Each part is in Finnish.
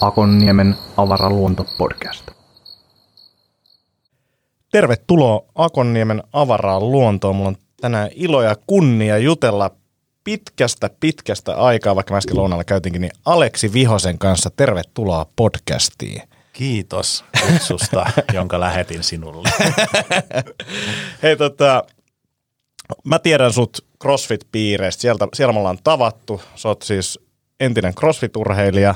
Akonniemen avaraluonto-podcast. Tervetuloa Akonniemen avaraan luontoon. Mulla on tänään ilo ja kunnia jutella pitkästä pitkästä aikaa, vaikka mä äsken lounalla käytinkin, niin Aleksi Vihosen kanssa. Tervetuloa podcastiin. Kiitos kutsusta, jonka lähetin sinulle. Hei tota, mä tiedän sut CrossFit-piireistä. Sieltä, siellä me ollaan tavattu. Sä oot siis entinen CrossFit-urheilija,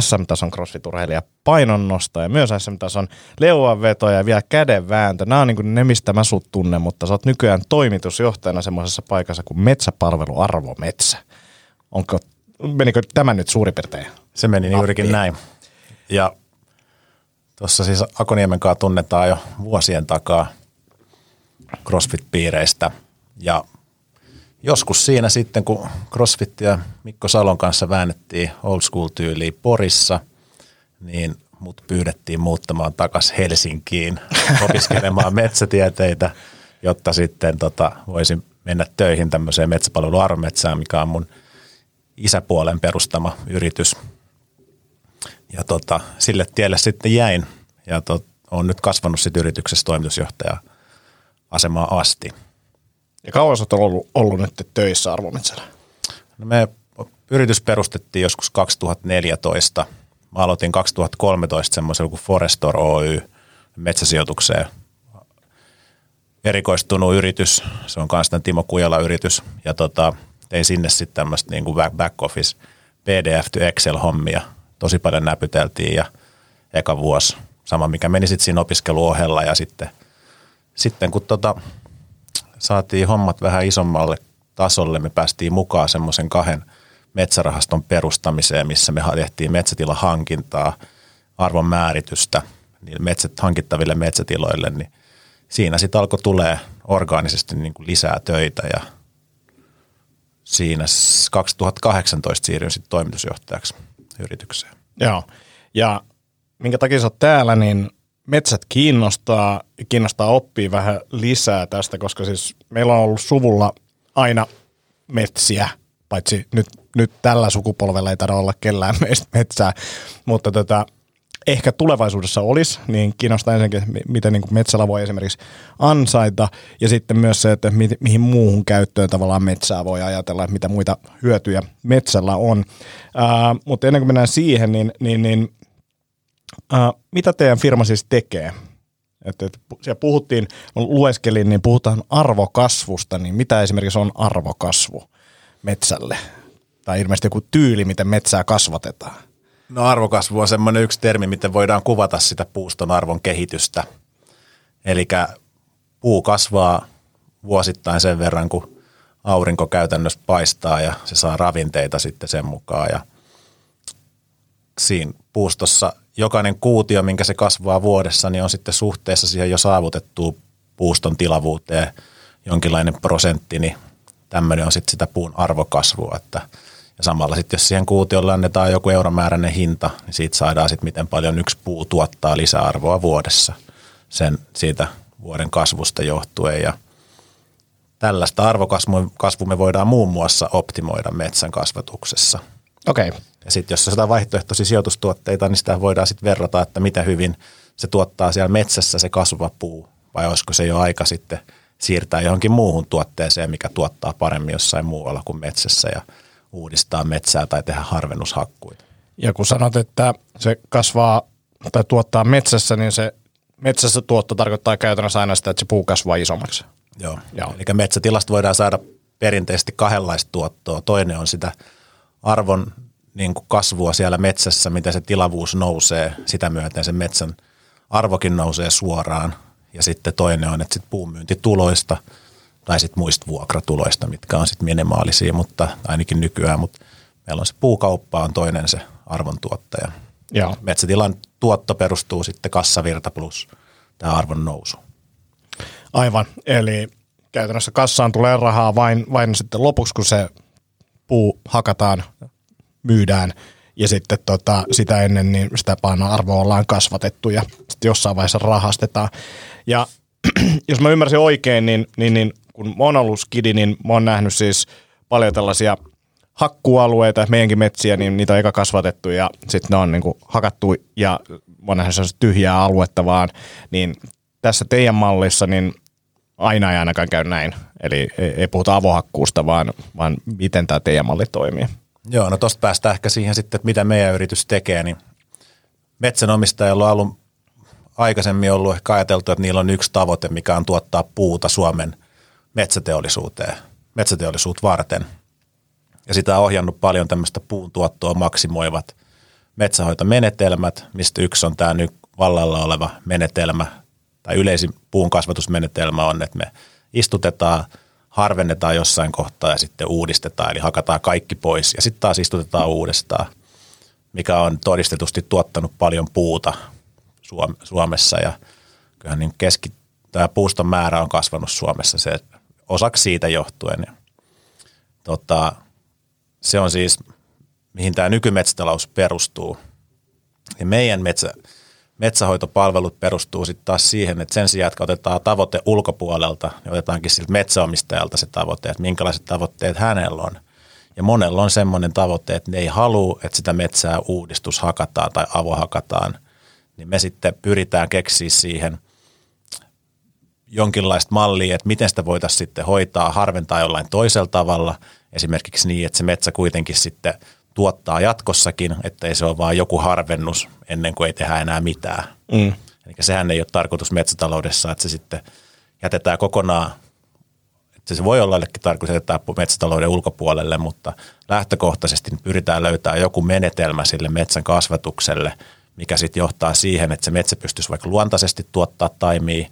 SM-tason CrossFit-urheilija, painonnosta ja myös SM-tason leuanveto ja vielä kädenvääntö. Nämä on niin ne, mistä mä sut tunnen, mutta sä oot nykyään toimitusjohtajana semmoisessa paikassa kuin Metsäpalvelu Arvo Metsä. Onko, menikö tämä nyt suurin piirtein? Se meni juurikin näin. Ja tuossa siis Akoniemen kanssa tunnetaan jo vuosien takaa CrossFit-piireistä ja joskus siinä sitten, kun CrossFit ja Mikko Salon kanssa väännettiin old school tyyliin Porissa, niin mut pyydettiin muuttamaan takaisin Helsinkiin opiskelemaan metsätieteitä, jotta sitten tota, voisin mennä töihin tämmöiseen metsäpalvelu Armetsään, mikä on mun isäpuolen perustama yritys. Ja tota, sille tielle sitten jäin ja tot, on nyt kasvanut sitten yrityksessä toimitusjohtaja asemaa asti – ja kauan olet ollut, ollut nyt töissä Arvometsällä? No me yritys perustettiin joskus 2014. Mä aloitin 2013 semmoisen kuin Forestor Oy metsäsijoitukseen. Erikoistunut yritys, se on kanssa Timo Kujala yritys ja tota, tein sinne sitten tämmöistä niin kuin back office PDF to Excel-hommia. Tosi paljon näpyteltiin ja eka vuosi sama, mikä meni sitten siinä opiskeluohella ja sitten, sitten kun tota, saatiin hommat vähän isommalle tasolle. Me päästiin mukaan semmoisen kahden metsärahaston perustamiseen, missä me tehtiin metsätilahankintaa, arvon määritystä niille metsät, hankittaville metsätiloille, niin siinä sitten alkoi tulee orgaanisesti niin kuin lisää töitä ja siinä 2018 siirryin sitten toimitusjohtajaksi yritykseen. Joo, ja minkä takia sä oot täällä, niin metsät kiinnostaa, kiinnostaa oppia vähän lisää tästä, koska siis meillä on ollut suvulla aina metsiä, paitsi nyt, nyt tällä sukupolvella ei taida olla kellään meistä metsää, mutta tota, ehkä tulevaisuudessa olisi, niin kiinnostaa ensinnäkin, miten niin metsällä voi esimerkiksi ansaita, ja sitten myös se, että mi- mihin muuhun käyttöön tavallaan metsää voi ajatella, että mitä muita hyötyjä metsällä on. Ää, mutta ennen kuin mennään siihen, niin, niin, niin Uh, mitä teidän firma siis tekee? Että et, siellä puhuttiin, lueskelin, niin puhutaan arvokasvusta, niin mitä esimerkiksi on arvokasvu metsälle? Tai ilmeisesti joku tyyli, miten metsää kasvatetaan. No arvokasvu on semmoinen yksi termi, miten voidaan kuvata sitä puuston arvon kehitystä. Eli puu kasvaa vuosittain sen verran, kun aurinko käytännössä paistaa ja se saa ravinteita sitten sen mukaan. Ja siinä puustossa jokainen kuutio, minkä se kasvaa vuodessa, niin on sitten suhteessa siihen jo saavutettuun puuston tilavuuteen jonkinlainen prosentti, niin tämmöinen on sitten sitä puun arvokasvua. Että, ja samalla sitten jos siihen kuutiolle annetaan joku euromääräinen hinta, niin siitä saadaan sitten miten paljon yksi puu tuottaa lisäarvoa vuodessa sen siitä vuoden kasvusta johtuen. Ja tällaista arvokasvua me voidaan muun muassa optimoida metsän kasvatuksessa. Okei. Okay. Ja sitten jos on vaihtoehtoisia sijoitustuotteita, niin sitä voidaan sitten verrata, että mitä hyvin se tuottaa siellä metsässä se kasvava puu, vai olisiko se jo aika sitten siirtää johonkin muuhun tuotteeseen, mikä tuottaa paremmin jossain muualla kuin metsässä ja uudistaa metsää tai tehdä harvennushakkuita. Ja kun sanot, että se kasvaa tai tuottaa metsässä, niin se metsässä tuotto tarkoittaa käytännössä aina sitä, että se puu kasvaa isommaksi. Joo, Joo. eli metsätilasta voidaan saada perinteisesti kahdenlaista tuottoa. Toinen on sitä arvon niin kuin kasvua siellä metsässä, miten se tilavuus nousee, sitä myöten sen metsän arvokin nousee suoraan. Ja sitten toinen on, että sit puunmyyntituloista tai sitten muista vuokratuloista, mitkä on sitten minimaalisia, mutta ainakin nykyään, mutta meillä on se puukauppa on toinen se arvontuottaja. Joo. Metsätilan tuotto perustuu sitten kassavirta plus tämä arvon nousu. Aivan, eli käytännössä kassaan tulee rahaa vain, vain sitten lopuksi, kun se puu hakataan myydään ja sitten tota, sitä ennen niin sitä painoarvoa ollaan kasvatettu ja sitten jossain vaiheessa rahastetaan. Ja jos mä ymmärsin oikein, niin, niin, niin kun mä oon ollut skidi, niin mä oon nähnyt siis paljon tällaisia hakkualueita, meidänkin metsiä, niin niitä on eka kasvatettu ja sitten ne on niin kuin hakattu ja mä oon nähnyt tyhjää aluetta vaan, niin tässä teidän mallissa, niin aina ei ainakaan käy näin. Eli ei, ei puhuta avohakkuusta, vaan, vaan miten tämä teidän malli toimii. Joo, no tosta päästään ehkä siihen sitten, että mitä meidän yritys tekee, niin metsänomistajalla on ollut aikaisemmin ollut ehkä ajateltu, että niillä on yksi tavoite, mikä on tuottaa puuta Suomen metsäteollisuuteen, metsäteollisuut varten. Ja sitä on ohjannut paljon tämmöistä puun tuottoa maksimoivat metsähoitomenetelmät, mistä yksi on tämä nyt vallalla oleva menetelmä, tai yleisin puun kasvatusmenetelmä on, että me istutetaan, harvennetaan jossain kohtaa ja sitten uudistetaan, eli hakataan kaikki pois ja sitten taas istutetaan uudestaan, mikä on todistetusti tuottanut paljon puuta Suomessa ja kyllähän niin keski, tämä puuston määrä on kasvanut Suomessa se osaksi siitä johtuen. Ja, tota, se on siis, mihin tämä nykymetsätalous perustuu. Ja meidän metsä, metsähoitopalvelut perustuu sitten taas siihen, että sen sijaan, että otetaan tavoite ulkopuolelta, niin otetaankin siltä metsäomistajalta se tavoite, että minkälaiset tavoitteet hänellä on. Ja monella on semmoinen tavoite, että ne ei halua, että sitä metsää uudistus hakataan tai avohakataan, niin me sitten pyritään keksiä siihen jonkinlaista mallia, että miten sitä voitaisiin sitten hoitaa, harventaa jollain toisella tavalla, esimerkiksi niin, että se metsä kuitenkin sitten – tuottaa jatkossakin, ettei se ole vain joku harvennus ennen kuin ei tehdä enää mitään. Mm. Eli sehän ei ole tarkoitus metsätaloudessa, että se sitten jätetään kokonaan, että se voi olla jollekin tarkoitus jätetään metsätalouden ulkopuolelle, mutta lähtökohtaisesti pyritään löytämään joku menetelmä sille metsän kasvatukselle, mikä sitten johtaa siihen, että se metsä pystyisi vaikka luontaisesti tuottaa taimia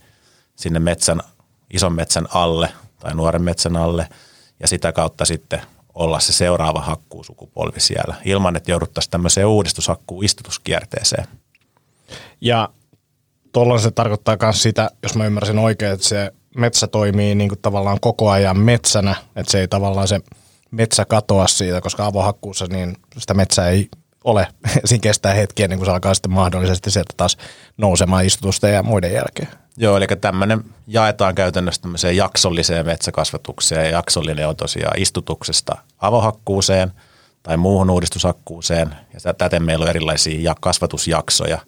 sinne metsän, ison metsän alle tai nuoren metsän alle, ja sitä kautta sitten olla se seuraava hakkuusukupolvi siellä, ilman että jouduttaisiin tämmöiseen uudistushakkuun istutuskierteeseen. Ja tuolla se tarkoittaa myös sitä, jos mä ymmärsin oikein, että se metsä toimii niin kuin tavallaan koko ajan metsänä, että se ei tavallaan se metsä katoa siitä, koska avohakkuussa niin sitä metsää ei ole. Siinä kestää hetkiä, niin kuin se alkaa sitten mahdollisesti sieltä taas nousemaan istutusten ja muiden jälkeen. Joo, eli tämmöinen jaetaan käytännössä tämmöiseen jaksolliseen metsäkasvatukseen ja jaksollinen on tosiaan istutuksesta avohakkuuseen tai muuhun uudistushakkuuseen ja täten meillä on erilaisia kasvatusjaksoja.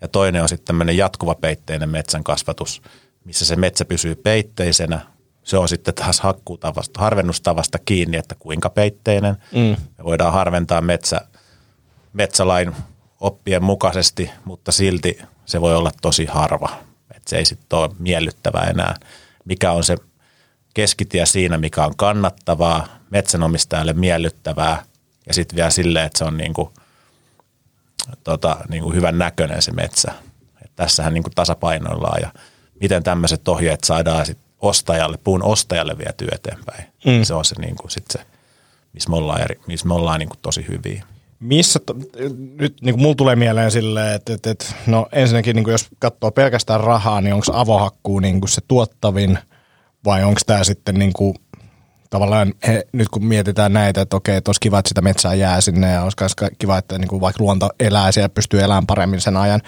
Ja toinen on sitten tämmöinen jatkuva peitteinen metsän kasvatus, missä se metsä pysyy peitteisenä. Se on sitten taas hakkuutavasta, harvennustavasta kiinni, että kuinka peitteinen. Mm. Me voidaan harventaa metsä, metsälain oppien mukaisesti, mutta silti se voi olla tosi harva että se ei sitten ole miellyttävää enää. Mikä on se keskitie siinä, mikä on kannattavaa, metsänomistajalle miellyttävää ja sitten vielä silleen, että se on niinku, tota, niinku hyvän näköinen se metsä. Et tässähän niinku tasapainoillaan ja miten tämmöiset ohjeet saadaan sit ostajalle, puun ostajalle vietyä eteenpäin. Mm. Se on se, niinku sit se missä me ollaan, eri, missä me ollaan niinku tosi hyviä. Missä, to, nyt niin kuin mulla tulee mieleen silleen, että, että, että no ensinnäkin niin kuin jos katsoo pelkästään rahaa, niin onko avohakkuu niin kuin se tuottavin vai onko tämä sitten niin kuin, tavallaan he, nyt kun mietitään näitä, että okei, että olisi kiva, että sitä metsää jää sinne ja olisi kiva, että niin kuin vaikka luonto elää siellä pystyy elämään paremmin sen ajan,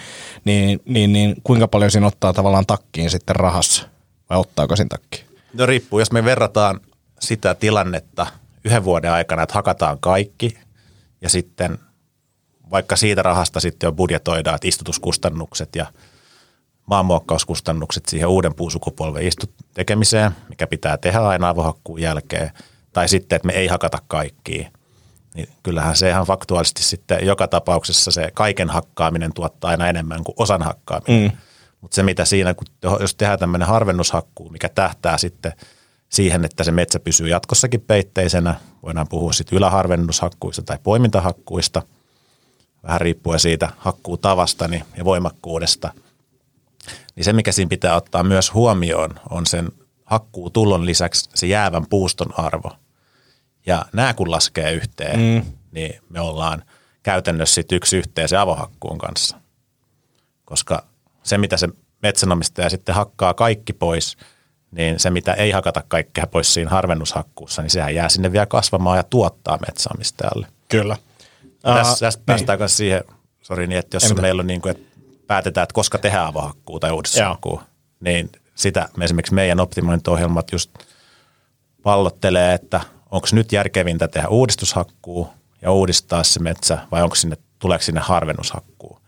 niin, niin, niin kuinka paljon siinä ottaa tavallaan takkiin sitten rahassa vai ottaako siinä takkiin? No riippuu, jos me verrataan sitä tilannetta yhden vuoden aikana, että hakataan kaikki ja sitten vaikka siitä rahasta sitten jo budjetoidaan, että istutuskustannukset ja maanmuokkauskustannukset siihen uuden puusukupolven istut tekemiseen, mikä pitää tehdä aina avohakkuun jälkeen, tai sitten, että me ei hakata kaikkia, niin kyllähän se ihan faktuaalisesti sitten joka tapauksessa se kaiken hakkaaminen tuottaa aina enemmän kuin osan hakkaaminen. Mm. Mutta se mitä siinä, kun jos tehdään tämmöinen harvennushakkuu, mikä tähtää sitten – siihen, että se metsä pysyy jatkossakin peitteisenä. Voidaan puhua sitten yläharvennushakkuista tai poimintahakkuista, vähän riippuen siitä hakkuutavasta niin, ja voimakkuudesta. Niin se, mikä siinä pitää ottaa myös huomioon, on sen hakkuutullon lisäksi se jäävän puuston arvo. Ja nämä kun laskee yhteen, mm. niin me ollaan käytännössä sit yksi yhteen se avohakkuun kanssa. Koska se, mitä se metsänomistaja sitten hakkaa kaikki pois – niin se, mitä ei hakata kaikkea pois siinä harvennushakkuussa, niin sehän jää sinne vielä kasvamaan ja tuottaa metsäomistajalle. Kyllä. Tässä, uh, tässä niin. päästään myös siihen, sori, niin että jos meillä on niin kuin, että päätetään, että koska tehdään avohakkuu tai uudistushakkuu, niin sitä esimerkiksi meidän optimointiohjelmat just pallottelee, että onko nyt järkevintä tehdä uudistushakkuu ja uudistaa se metsä vai onko sinne, tuleeko sinne harvennushakkuu.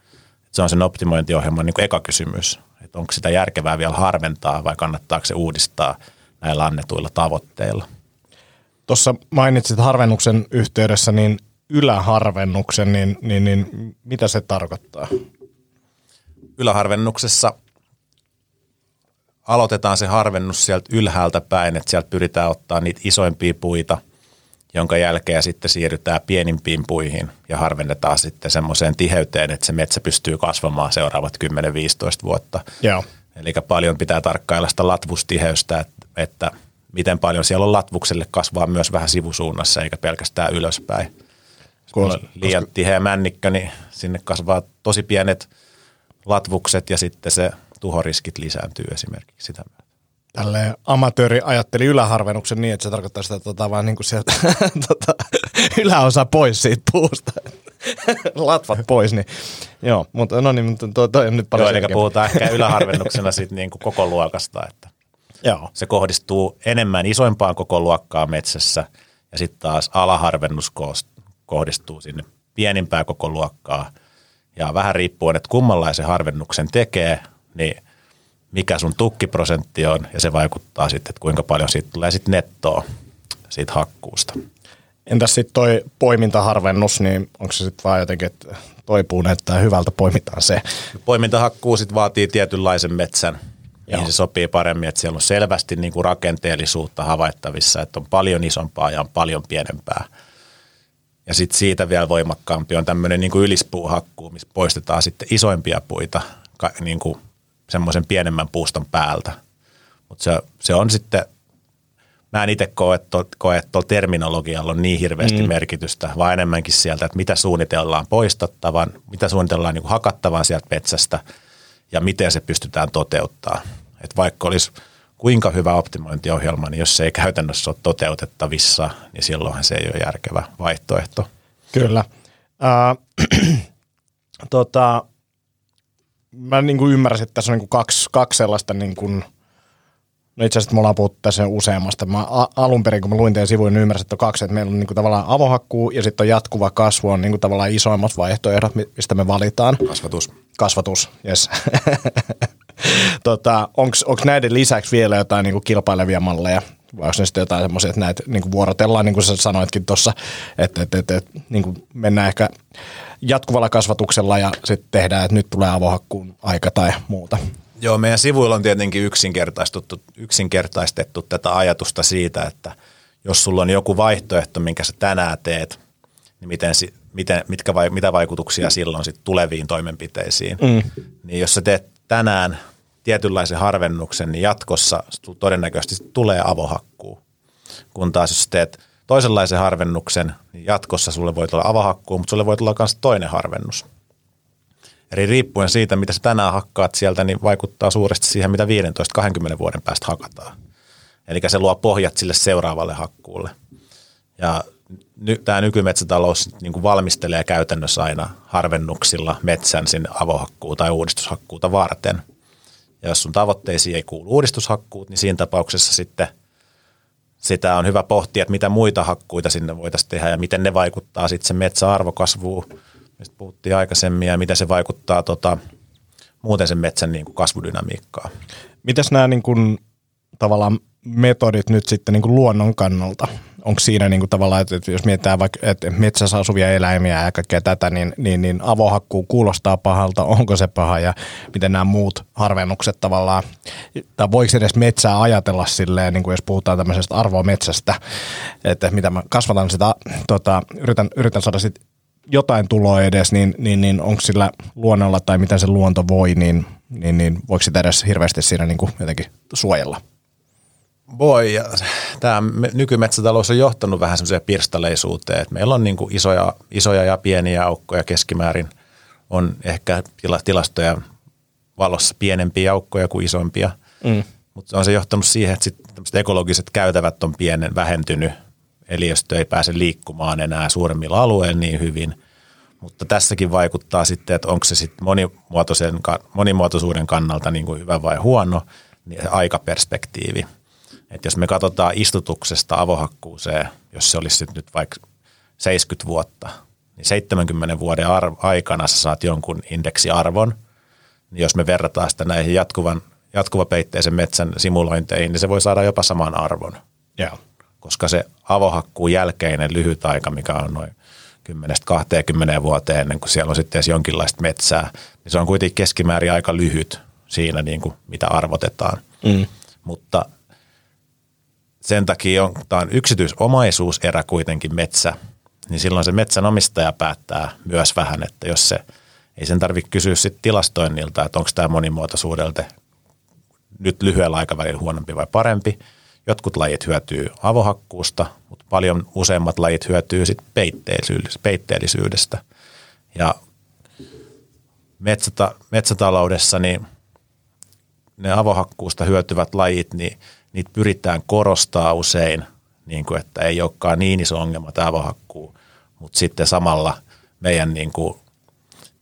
Se on sen optimointiohjelman niin kuin eka kysymys, että onko sitä järkevää vielä harventaa vai kannattaako se uudistaa näillä annetuilla tavoitteilla. Tuossa mainitsit harvennuksen yhteydessä niin yläharvennuksen, niin, niin, niin mitä se tarkoittaa? Yläharvennuksessa aloitetaan se harvennus sieltä ylhäältä päin, että sieltä pyritään ottaa niitä isoimpia puita, jonka jälkeen sitten siirrytään pienimpiin puihin ja harvennetaan sitten semmoiseen tiheyteen, että se metsä pystyy kasvamaan seuraavat 10-15 vuotta. Joo. Eli paljon pitää tarkkailla sitä latvustiheystä, että, että miten paljon siellä on latvukselle kasvaa myös vähän sivusuunnassa eikä pelkästään ylöspäin. Kun on liian tiheä männikkö, niin sinne kasvaa tosi pienet latvukset ja sitten se tuhoriskit lisääntyy esimerkiksi sitä myötä. Tälle amatööri ajatteli yläharvennuksen niin, että se tarkoittaa sitä tota, vaan niin kuin sieltä tota, yläosa pois siitä puusta. Latvat pois, niin joo, mutta no niin, mutta toi, toi on nyt paljon Joo, eli puhutaan ehkä yläharvennuksena siitä niin kuin koko luokasta, että Joo. se kohdistuu enemmän isoimpaan koko luokkaa metsässä ja sitten taas alaharvennus kohdistuu sinne pienimpään koko luokkaa. Ja vähän riippuen, että kummanlaisen harvennuksen tekee, niin mikä sun tukkiprosentti on ja se vaikuttaa sitten, että kuinka paljon siitä tulee sitten nettoa siitä hakkuusta. Entäs sitten toi poimintaharvennus, niin onko se sitten vaan jotenkin, että toi puu näyttää hyvältä, poimitaan se? Poimintahakkuu sitten vaatii tietynlaisen metsän, niin se sopii paremmin, että siellä on selvästi niin kuin rakenteellisuutta havaittavissa, että on paljon isompaa ja on paljon pienempää. Ja sitten siitä vielä voimakkaampi on tämmöinen niin kuin ylispuuhakkuu, missä poistetaan sitten isoimpia puita niin kuin semmoisen pienemmän puuston päältä. Mutta se, se on sitten, mä en itse koe, että koe, tuolla terminologialla on niin hirveästi mm. merkitystä, vaan enemmänkin sieltä, että mitä suunnitellaan poistettavan, mitä suunnitellaan niin hakattavan sieltä metsästä ja miten se pystytään toteuttaa. Että vaikka olisi kuinka hyvä optimointiohjelma, niin jos se ei käytännössä ole toteutettavissa, niin silloinhan se ei ole järkevä vaihtoehto. Kyllä. Äh, tota, mä niin kuin ymmärsin, että tässä on niin kuin kaksi, kaksi sellaista, niin kuin, no itse asiassa me ollaan puhuttu tässä useammasta. Mä alun perin, kun mä luin teidän sivuin, niin ymmärsin, että on kaksi, että meillä on niin kuin tavallaan avohakkuu ja sitten on jatkuva kasvu, on niin kuin tavallaan isoimmat vaihtoehdot, mistä me valitaan. Kasvatus. Kasvatus, yes. tota, Onko näiden lisäksi vielä jotain niin kuin kilpailevia malleja? Vai onko ne sitten jotain semmoisia, että näitä niin kuin vuorotellaan, niin kuin sä sanoitkin tuossa, että, että, että, että niin kuin mennään ehkä jatkuvalla kasvatuksella ja sitten tehdään, että nyt tulee avohakkuun aika tai muuta. Joo, meidän sivuilla on tietenkin yksinkertaistettu, yksinkertaistettu tätä ajatusta siitä, että jos sulla on joku vaihtoehto, minkä sä tänään teet, niin miten, miten, mitkä vai, mitä vaikutuksia silloin sit tuleviin toimenpiteisiin. Mm. Niin jos sä teet tänään tietynlaisen harvennuksen, niin jatkossa todennäköisesti tulee avohakkuu. Kun taas jos teet toisenlaisen harvennuksen, niin jatkossa sulle voi tulla avohakkuu, mutta sulle voi tulla myös toinen harvennus. Eli riippuen siitä, mitä sä tänään hakkaat sieltä, niin vaikuttaa suuresti siihen, mitä 15-20 vuoden päästä hakataan. Eli se luo pohjat sille seuraavalle hakkuulle. Ja ny, tämä nykymetsätalous niin kuin valmistelee käytännössä aina harvennuksilla metsän sinne avohakkuu tai uudistushakkuuta varten. Ja jos sun tavoitteisiin ei kuulu uudistushakkuut, niin siinä tapauksessa sitten sitä on hyvä pohtia, että mitä muita hakkuita sinne voitaisiin tehdä ja miten ne vaikuttaa sitten sen metsäarvokasvuun, mistä puhuttiin aikaisemmin, ja miten se vaikuttaa tota, muuten sen metsän niin kuin kasvudynamiikkaan. Mitäs nämä niin kuin, tavallaan metodit nyt sitten niin kuin luonnon kannalta? Onko siinä niin kuin tavallaan, että jos mietitään vaikka että metsässä asuvia eläimiä ja kaikkea tätä, niin, niin, niin avohakkuu kuulostaa pahalta, onko se paha ja miten nämä muut harvennukset tavallaan, tai voiko edes metsää ajatella silleen, niin kuin jos puhutaan tämmöisestä arvometsästä, että mitä mä kasvatan sitä, tota, yritän, yritän saada sit jotain tuloa edes, niin, niin, niin onko sillä luonnolla tai miten se luonto voi, niin, niin, niin voiko sitä edes hirveästi siinä niin kuin jotenkin suojella? Voi, ja tämä nykymetsätalous on johtanut vähän semmoiseen pirstaleisuuteen, että meillä on niin kuin isoja, isoja ja pieniä aukkoja keskimäärin, on ehkä tilastoja valossa pienempiä aukkoja kuin isompia, mm. mutta on se johtanut siihen, että sit ekologiset käytävät on pienen vähentynyt, eliöstö ei pääse liikkumaan enää suuremmilla alueilla niin hyvin, mutta tässäkin vaikuttaa sitten, että onko se sitten monimuotoisen, monimuotoisuuden kannalta niin kuin hyvä vai huono, niin aikaperspektiivi. Et jos me katsotaan istutuksesta avohakkuuseen, jos se olisi nyt vaikka 70 vuotta, niin 70 vuoden arv- aikana sä saat jonkun indeksiarvon. Niin jos me verrataan sitä näihin jatkuvan, jatkuvapeitteisen metsän simulointeihin, niin se voi saada jopa saman arvon. Joo. Koska se avohakkuun jälkeinen lyhyt aika, mikä on noin 10-20 vuoteen ennen kuin siellä on sitten edes jonkinlaista metsää, niin se on kuitenkin keskimäärin aika lyhyt siinä, niin kuin mitä arvotetaan. Mm. Mutta sen takia on, tämä on yksityisomaisuuserä kuitenkin metsä, niin silloin se metsänomistaja päättää myös vähän, että jos se, ei sen tarvitse kysyä sit tilastoinnilta, että onko tämä monimuotoisuudelta nyt lyhyellä aikavälillä huonompi vai parempi. Jotkut lajit hyötyy avohakkuusta, mutta paljon useimmat lajit hyötyy sit peitteellisyydestä. Ja metsäta, metsätaloudessa niin ne avohakkuusta hyötyvät lajit, niin niitä pyritään korostaa usein, niin kuin, että ei olekaan niin iso ongelma tämä avohakkuu, mutta sitten samalla meidän niin kuin,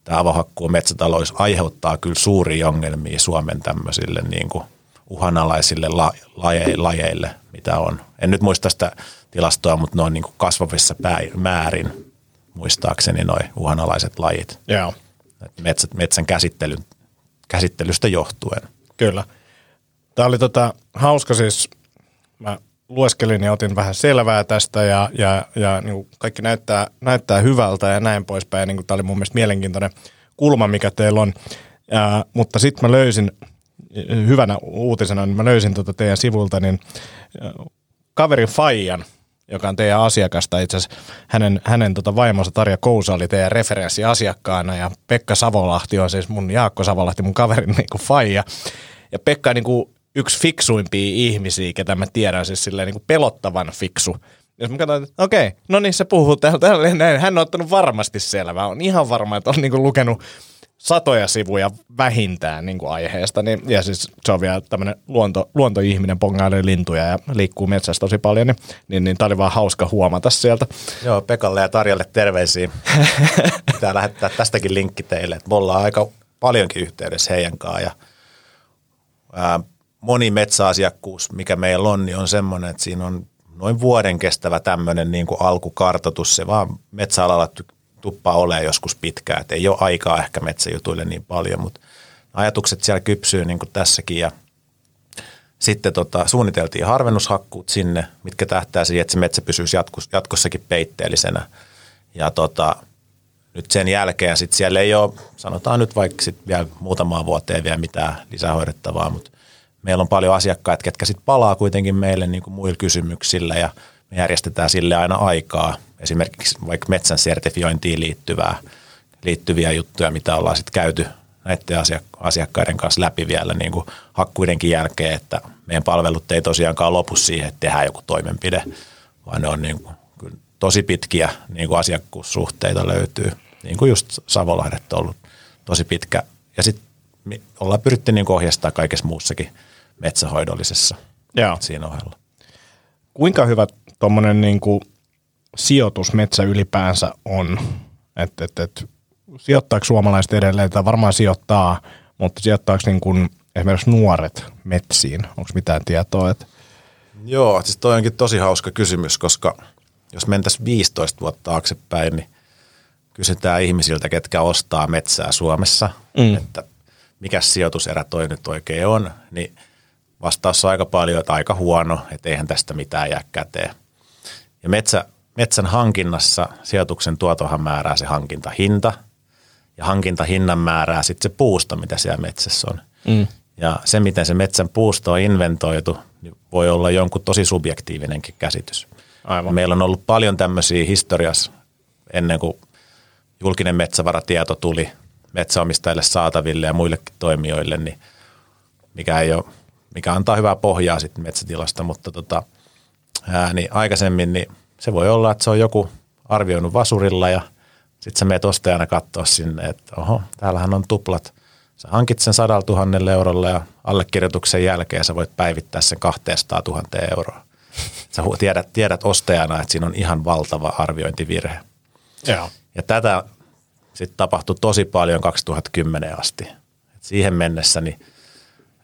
tämä avohakkuu metsätalous aiheuttaa kyllä suuria ongelmia Suomen tämmöisille niin kuin uhanalaisille la, laje, lajeille, mitä on. En nyt muista sitä tilastoa, mutta ne on niin kuin kasvavissa päin, määrin muistaakseni noin uhanalaiset lajit. Joo. Metsät, metsän käsittelyn, käsittelystä johtuen. Kyllä. Tämä oli tota, hauska siis, mä lueskelin ja otin vähän selvää tästä ja, ja, ja niin kuin kaikki näyttää, näyttää hyvältä ja näin poispäin. Niin kuin tämä oli mun mielestä mielenkiintoinen kulma, mikä teillä on. Ja, mutta sitten mä löysin, hyvänä uutisena, niin mä löysin tota teidän sivulta, niin kaverin Fajan, joka on teidän asiakasta. Itse asiassa hänen, hänen tota vaimonsa Tarja Kousa oli teidän referenssiasiakkaana ja Pekka Savolahti on siis mun Jaakko Savolahti, mun kaverin niin kuin faija. Ja Pekka niin kuin yksi fiksuimpia ihmisiä, ketä mä tiedän, siis silleen niin kuin pelottavan fiksu. Jos mä katsoin, että okei, no niin se puhuu täällä, täällä näin. Hän on ottanut varmasti selvää. On ihan varma, että on niin kuin lukenut satoja sivuja vähintään niin kuin aiheesta. Niin, ja siis se on vielä tämmöinen luonto, luontoihminen, pongailee lintuja ja liikkuu metsässä tosi paljon. Niin, niin, niin tämä oli vaan hauska huomata sieltä. Joo, Pekalle ja Tarjalle terveisiä. Pitää lähettää tästäkin linkki teille, että me ollaan aika paljonkin yhteydessä heidän kanssaan. Ja, ää, moni metsäasiakkuus, mikä meillä on, niin on semmoinen, että siinä on noin vuoden kestävä tämmöinen niin kuin alkukartoitus. Se vaan metsäalalla tuppaa olemaan joskus pitkään, että ei ole aikaa ehkä metsäjutuille niin paljon, mutta ajatukset siellä kypsyy niin kuin tässäkin ja sitten tota, suunniteltiin harvennushakkuut sinne, mitkä tähtää siihen, että se metsä pysyisi jatkos, jatkossakin peitteellisenä. Ja tota, nyt sen jälkeen sitten siellä ei ole, sanotaan nyt vaikka sit vielä muutamaa vuoteen vielä mitään lisähoidettavaa, mutta meillä on paljon asiakkaita, ketkä sitten palaa kuitenkin meille niin kuin muilla kysymyksillä ja me järjestetään sille aina aikaa. Esimerkiksi vaikka metsän sertifiointiin liittyvää, liittyviä juttuja, mitä ollaan sitten käyty näiden asiakkaiden kanssa läpi vielä niin kuin hakkuidenkin jälkeen, että meidän palvelut ei tosiaankaan lopu siihen, että tehdään joku toimenpide, vaan ne on niin kuin, tosi pitkiä niin kuin asiakkuussuhteita löytyy. Niin kuin just Savolahdet on ollut tosi pitkä. Ja sitten ollaan pyritty niin ohjastaa kaikessa muussakin metsähoidollisessa Joo. siinä ohella. Kuinka hyvä tuommoinen niin sijoitus metsä ylipäänsä on? Että et, et, sijoittaako suomalaiset edelleen, tai varmaan sijoittaa, mutta sijoittaako niin kuin esimerkiksi nuoret metsiin? Onko mitään tietoa? Että... Joo, siis toi onkin tosi hauska kysymys, koska jos mentäisiin 15 vuotta taaksepäin, niin kysytään ihmisiltä, ketkä ostaa metsää Suomessa, mm. että mikä sijoituserä toi nyt oikein on, niin vastaus on aika paljon, että aika huono, että eihän tästä mitään jää käteen. Ja metsä, metsän hankinnassa sijoituksen tuotohan määrää se hankintahinta, ja hankintahinnan määrää sitten se puusto, mitä siellä metsässä on. Mm. Ja se, miten se metsän puusto on inventoitu, niin voi olla jonkun tosi subjektiivinenkin käsitys. Aivan. Meillä on ollut paljon tämmöisiä historiassa ennen kuin julkinen metsävaratieto tuli metsäomistajille saataville ja muillekin toimijoille, niin mikä, ei ole, mikä antaa hyvää pohjaa sitten metsätilasta, mutta tota, ää, niin aikaisemmin niin se voi olla, että se on joku arvioinut vasurilla ja sitten sä meet ostajana katsoa sinne, että oho, täällähän on tuplat. Sä hankit sen sadalla tuhannelle eurolla ja allekirjoituksen jälkeen sä voit päivittää sen 200 000 euroa. Sä tiedät, tiedät ostajana, että siinä on ihan valtava arviointivirhe. Joo. Ja tätä sitten tapahtui tosi paljon 2010 asti. Et siihen mennessä niin,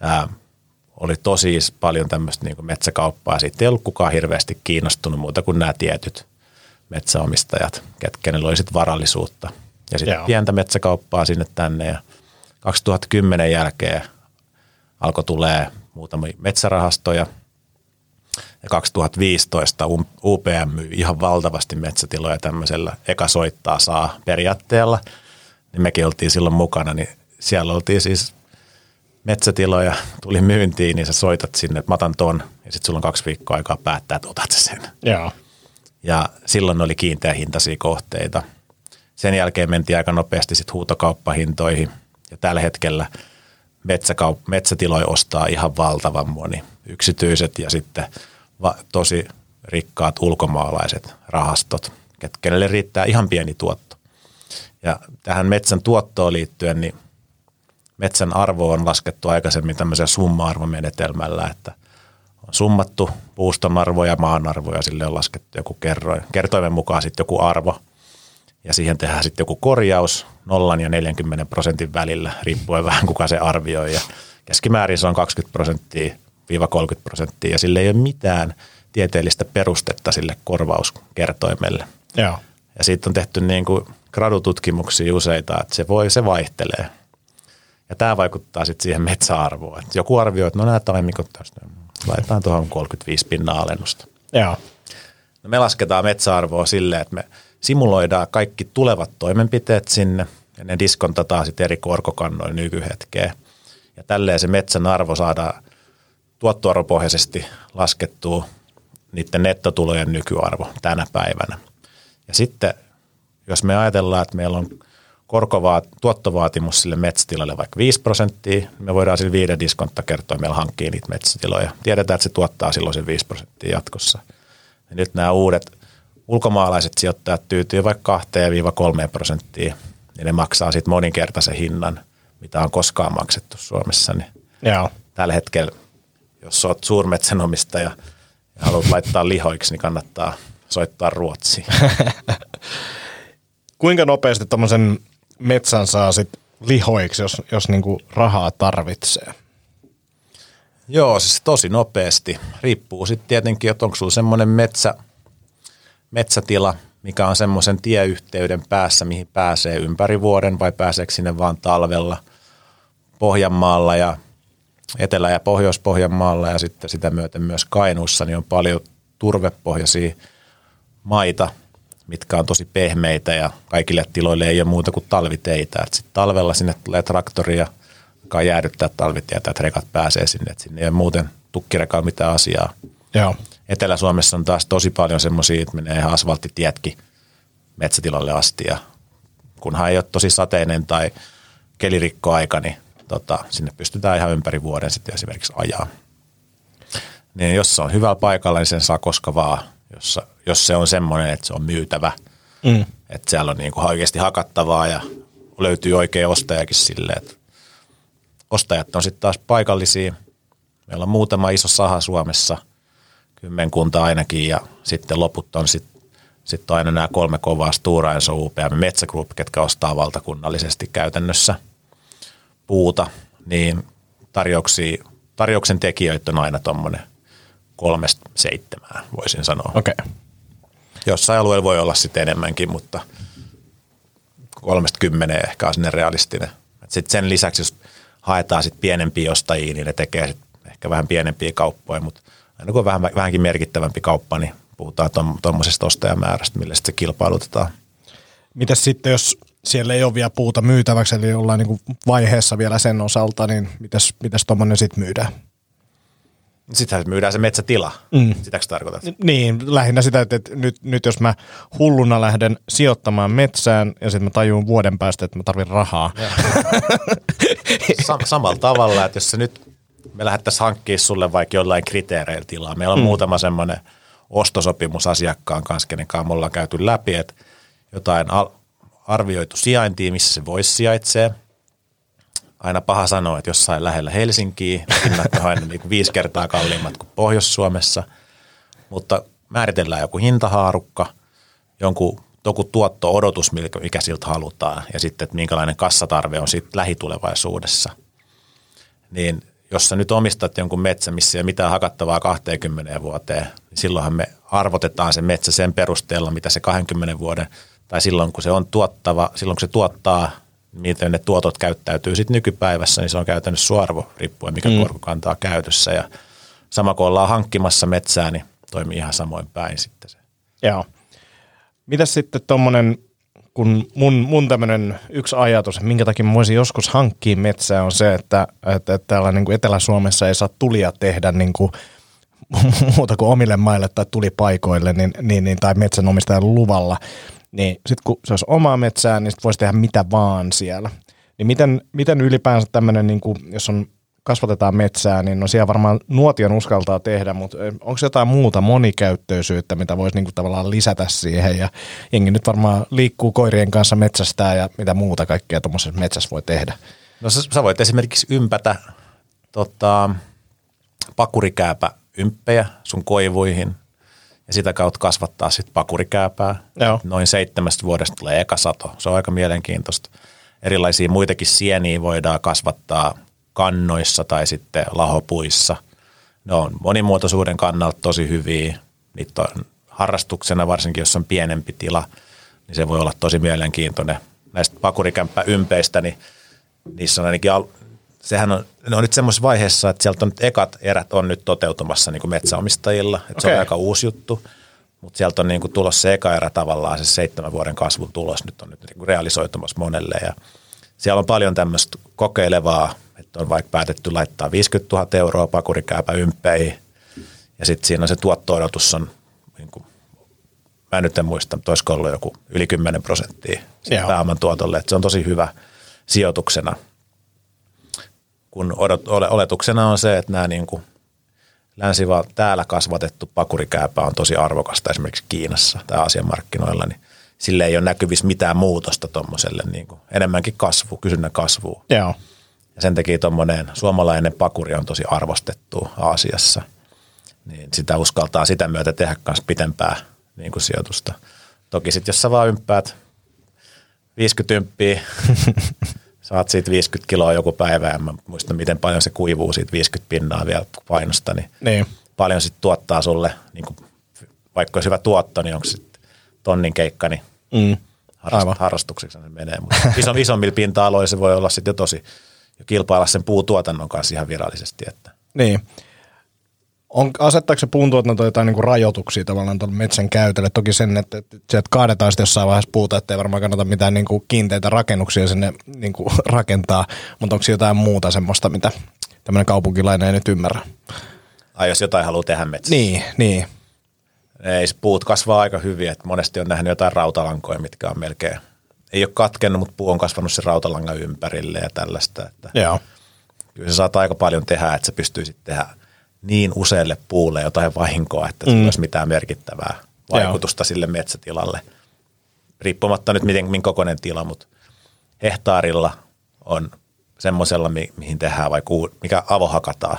ää, oli tosi paljon tämmöistä niin metsäkauppaa. Siitä ei ollut kukaan hirveästi kiinnostunut muuta kuin nämä tietyt metsäomistajat, ketkä ne oli sitten varallisuutta. Ja sitten pientä metsäkauppaa sinne tänne ja 2010 jälkeen alkoi tulee muutamia metsärahastoja – ja 2015 UPM myi ihan valtavasti metsätiloja tämmöisellä eka soittaa saa periaatteella. Niin mekin oltiin silloin mukana, niin siellä oltiin siis metsätiloja, tuli myyntiin, niin sä soitat sinne, että mä otan ton, ja sitten sulla on kaksi viikkoa aikaa päättää, että otat sen. Joo. Ja silloin oli kiinteähintaisia kohteita. Sen jälkeen mentiin aika nopeasti sitten huutokauppahintoihin, ja tällä hetkellä metsäkaup- metsätiloja ostaa ihan valtavan moni. Yksityiset ja sitten – va- tosi rikkaat ulkomaalaiset rahastot, kenelle riittää ihan pieni tuotto. Ja tähän metsän tuottoon liittyen, niin metsän arvo on laskettu aikaisemmin tämmöisellä summa-arvomenetelmällä, että on summattu puuston arvo ja maan arvo ja sille on laskettu joku kerroin, kertoimen mukaan sitten joku arvo. Ja siihen tehdään sitten joku korjaus nollan ja 40 prosentin välillä, riippuen vähän kuka se arvioi. Ja keskimäärin se on 20 prosenttia 30 prosenttia ja sille ei ole mitään tieteellistä perustetta sille korvauskertoimelle. Joo. Ja siitä on tehty niin kuin gradututkimuksia useita, että se voi, se vaihtelee. Ja tämä vaikuttaa sitten siihen metsäarvoon. Et joku arvioi, että no nämä taimikot tästä, laitetaan tuohon 35 pinnaa alennusta. Joo. No me lasketaan metsäarvoa silleen, että me simuloidaan kaikki tulevat toimenpiteet sinne ja ne diskontataan sitten eri korkokannoin nykyhetkeen. Ja tälleen se metsän arvo saadaan tuottoarvopohjaisesti laskettua niiden nettotulojen nykyarvo tänä päivänä. Ja sitten jos me ajatellaan, että meillä on korkovaat, tuottovaatimus sille metsätilalle vaikka 5 prosenttia, me voidaan sillä viiden diskontta kertoa, meillä hankkii niitä metsätiloja. Tiedetään, että se tuottaa silloin sen 5 prosenttia jatkossa. Ja nyt nämä uudet ulkomaalaiset sijoittajat tyytyy vaikka 2-3 prosenttia, niin ne maksaa sitten moninkertaisen hinnan, mitä on koskaan maksettu Suomessa. Niin Joo. Tällä hetkellä jos olet suurmetsänomistaja ja haluat laittaa lihoiksi, niin kannattaa soittaa Ruotsiin. Kuinka nopeasti tuommoisen metsän saa sit lihoiksi, jos, jos niinku rahaa tarvitsee? Joo, siis tosi nopeasti. Riippuu sitten tietenkin, että onko sulla semmoinen metsä, metsätila, mikä on semmoisen tieyhteyden päässä, mihin pääsee ympäri vuoden vai pääseekö sinne vaan talvella Pohjanmaalla ja Etelä- ja Pohjois-Pohjanmaalla ja sitten sitä myöten myös Kainuussa, niin on paljon turvepohjaisia maita, mitkä on tosi pehmeitä ja kaikille tiloille ei ole muuta kuin talviteitä. Sitten talvella sinne tulee traktoria, joka jäädyttää talvitietä, että rekat pääsee sinne, että sinne ei ole muuten tukkirekaan mitään asiaa. Joo. Etelä-Suomessa on taas tosi paljon semmoisia, että menee ihan asfalttitietkin metsätilalle asti ja kunhan ei ole tosi sateinen tai kelirikkoaika, niin tota, sinne pystytään ihan ympäri vuoden sitten esimerkiksi ajaa. Niin jos se on hyvällä paikalla, niin sen saa koska vaan, jos, jos se on semmoinen, että se on myytävä, mm. että siellä on niin kuin oikeasti hakattavaa ja löytyy oikea ostajakin silleen, että ostajat on sitten taas paikallisia. Meillä on muutama iso saha Suomessa, kymmenkunta ainakin ja sitten loput on sitten sit on aina nämä kolme kovaa Stura Enso UPM Metsä Group, ketkä ostaa valtakunnallisesti käytännössä – puuta, niin tarjouksia, tarjouksen tekijöitä on aina tuommoinen kolmesta seitsemään, voisin sanoa. Okei. Okay. Jossain alueella voi olla sitten enemmänkin, mutta kolmesta kymmeneen ehkä on sinne realistinen. Sitten sen lisäksi, jos haetaan sitten pienempiä ostajia, niin ne tekee sit ehkä vähän pienempiä kauppoja, mutta aina kun on vähän, vähänkin merkittävämpi kauppa, niin puhutaan tuommoisesta ostajamäärästä, millä sitten se kilpailutetaan. Mitäs sitten, jos siellä ei ole vielä puuta myytäväksi, eli ollaan niin vaiheessa vielä sen osalta, niin mitäs, mitäs tuommoinen sitten myydään? Sittenhän myydään se metsätila. Mm. Sitäkö tarkoitat? Niin, lähinnä sitä, että nyt, nyt jos mä hulluna lähden sijoittamaan metsään ja sitten mä tajun vuoden päästä, että mä tarvin rahaa. Sam- samalla tavalla, että jos se nyt me lähdettäisiin hankkimaan sulle vaikka jollain kriteereillä tilaa. Meillä on mm. muutama semmoinen ostosopimus asiakkaan kanssa, kenen kanssa me ollaan käyty läpi, että jotain al- arvioitu sijaintia, missä se voisi sijaitsee. Aina paha sanoa, että jossain lähellä Helsinkiä, hinnat on aina niin kuin viisi kertaa kalliimmat kuin Pohjois-Suomessa, mutta määritellään joku hintahaarukka, jonkun joku tuotto-odotus, mikä siltä halutaan, ja sitten, että minkälainen kassatarve on sitten lähitulevaisuudessa. Niin jos sä nyt omistat jonkun metsä, missä ei ole mitään hakattavaa 20 vuoteen, niin silloinhan me arvotetaan se metsä sen perusteella, mitä se 20 vuoden, tai silloin kun se on tuottava, silloin kun se tuottaa, miten ne tuotot käyttäytyy sitten nykypäivässä, niin se on käytännössä suarvo riippuen, mikä mm. korkokantaa käytössä. Ja sama kun ollaan hankkimassa metsää, niin toimii ihan samoin päin sitten se. Joo. Mitäs sitten tuommoinen, kun mun, mun tämmöinen yksi ajatus, että minkä takia mä voisin joskus hankkia metsää, on se, että, että, että täällä niin kuin Etelä-Suomessa ei saa tulia tehdä niin kuin muuta kuin omille maille tai tulipaikoille niin, niin, niin, tai metsänomistajan luvalla. Niin sitten kun se olisi omaa metsää, niin sit voisi tehdä mitä vaan siellä. Niin miten, miten ylipäänsä tämmöinen, niin jos on kasvatetaan metsää, niin no siellä varmaan nuotion uskaltaa tehdä, mutta onko jotain muuta monikäyttöisyyttä, mitä voisi niinku tavallaan lisätä siihen ja jengi nyt varmaan liikkuu koirien kanssa metsästää ja mitä muuta kaikkea tuommoisessa metsässä voi tehdä? No sä, sä voit esimerkiksi ympätä tota, pakurikääpä ymppejä sun koivuihin ja sitä kautta kasvattaa sitten pakurikääpää. Joo. Noin seitsemästä vuodesta tulee eka sato. Se on aika mielenkiintoista. Erilaisia muitakin sieniä voidaan kasvattaa kannoissa tai sitten lahopuissa. Ne on monimuotoisuuden kannalta tosi hyviä. Niitä on harrastuksena, varsinkin jos on pienempi tila, niin se voi olla tosi mielenkiintoinen. Näistä pakurikämppäympeistä, niin niissä on ainakin, al- sehän on, ne on nyt semmoisessa vaiheessa, että sieltä on nyt ekat erät on nyt toteutumassa niin kuin metsäomistajilla, että okay. se on aika uusi juttu. Mutta sieltä on niin kuin tulossa se eka erä tavallaan, se seitsemän vuoden kasvun tulos nyt on nyt niin kuin realisoitumassa monelle. Ja siellä on paljon tämmöistä kokeilevaa, että on vaikka päätetty laittaa 50 000 euroa pakurikääpä ympäihin. Ja sitten siinä se tuotto-odotus on, niin kuin, mä nyt en muista, mutta olisiko ollut joku yli 10 prosenttia pääoman tuotolle. Että se on tosi hyvä sijoituksena, kun odot, ole, oletuksena on se, että nämä niin kuin länsival täällä kasvatettu pakurikääpä on tosi arvokasta esimerkiksi Kiinassa tai Aasian markkinoilla, niin sille ei ole näkyvissä mitään muutosta tuommoiselle, niin kuin, enemmänkin kasvu, kysynnän kasvua. Joo. Ja sen takia tuommoinen suomalainen pakuri on tosi arvostettu Aasiassa. Niin sitä uskaltaa sitä myötä tehdä myös pitempää niin kuin sijoitusta. Toki sitten jos sä vaan ymppäät 50 ymppiä, saat siitä 50 kiloa joku päivä, ja mä muistan miten paljon se kuivuu siitä 50 pinnaa vielä painosta, niin, Niin. paljon sitten tuottaa sulle, niin kuin, vaikka olisi hyvä tuotto, niin onko sitten tonnin keikka, niin Mm. harrast, harrastukseksi se menee. Mutta iso, isommilla pinta-aloilla se voi olla sitten jo tosi, jo kilpailla sen puutuotannon kanssa ihan virallisesti. Että. Niin. On, asettaako se puuntuotanto jotain niin kuin rajoituksia tavallaan tuolle metsän käytölle? Toki sen, että, että sieltä kaadetaan sitten jossain vaiheessa puuta, että ei varmaan kannata mitään niin kuin kiinteitä rakennuksia sinne niin kuin rakentaa, mutta onko jotain muuta semmoista, mitä tämmöinen kaupunkilainen ei nyt ymmärrä? Ai jos jotain haluaa tehdä metsässä. Niin, niin. Ei, puut kasvaa aika hyvin, että monesti on nähnyt jotain rautalankoja, mitkä on melkein, ei ole katkennut, mutta puu on kasvanut se rautalangan ympärille ja tällaista. Että Joo. kyllä se saat aika paljon tehdä, että se pystyisit tehdä niin useille puulle jotain vahinkoa, että sillä Mm. olisi mitään merkittävää vaikutusta sille metsätilalle. Riippumatta nyt miten, minkä kokoinen tila, mutta hehtaarilla on semmoisella, mi- mihin tehdään vaikka uu- mikä avohakataan,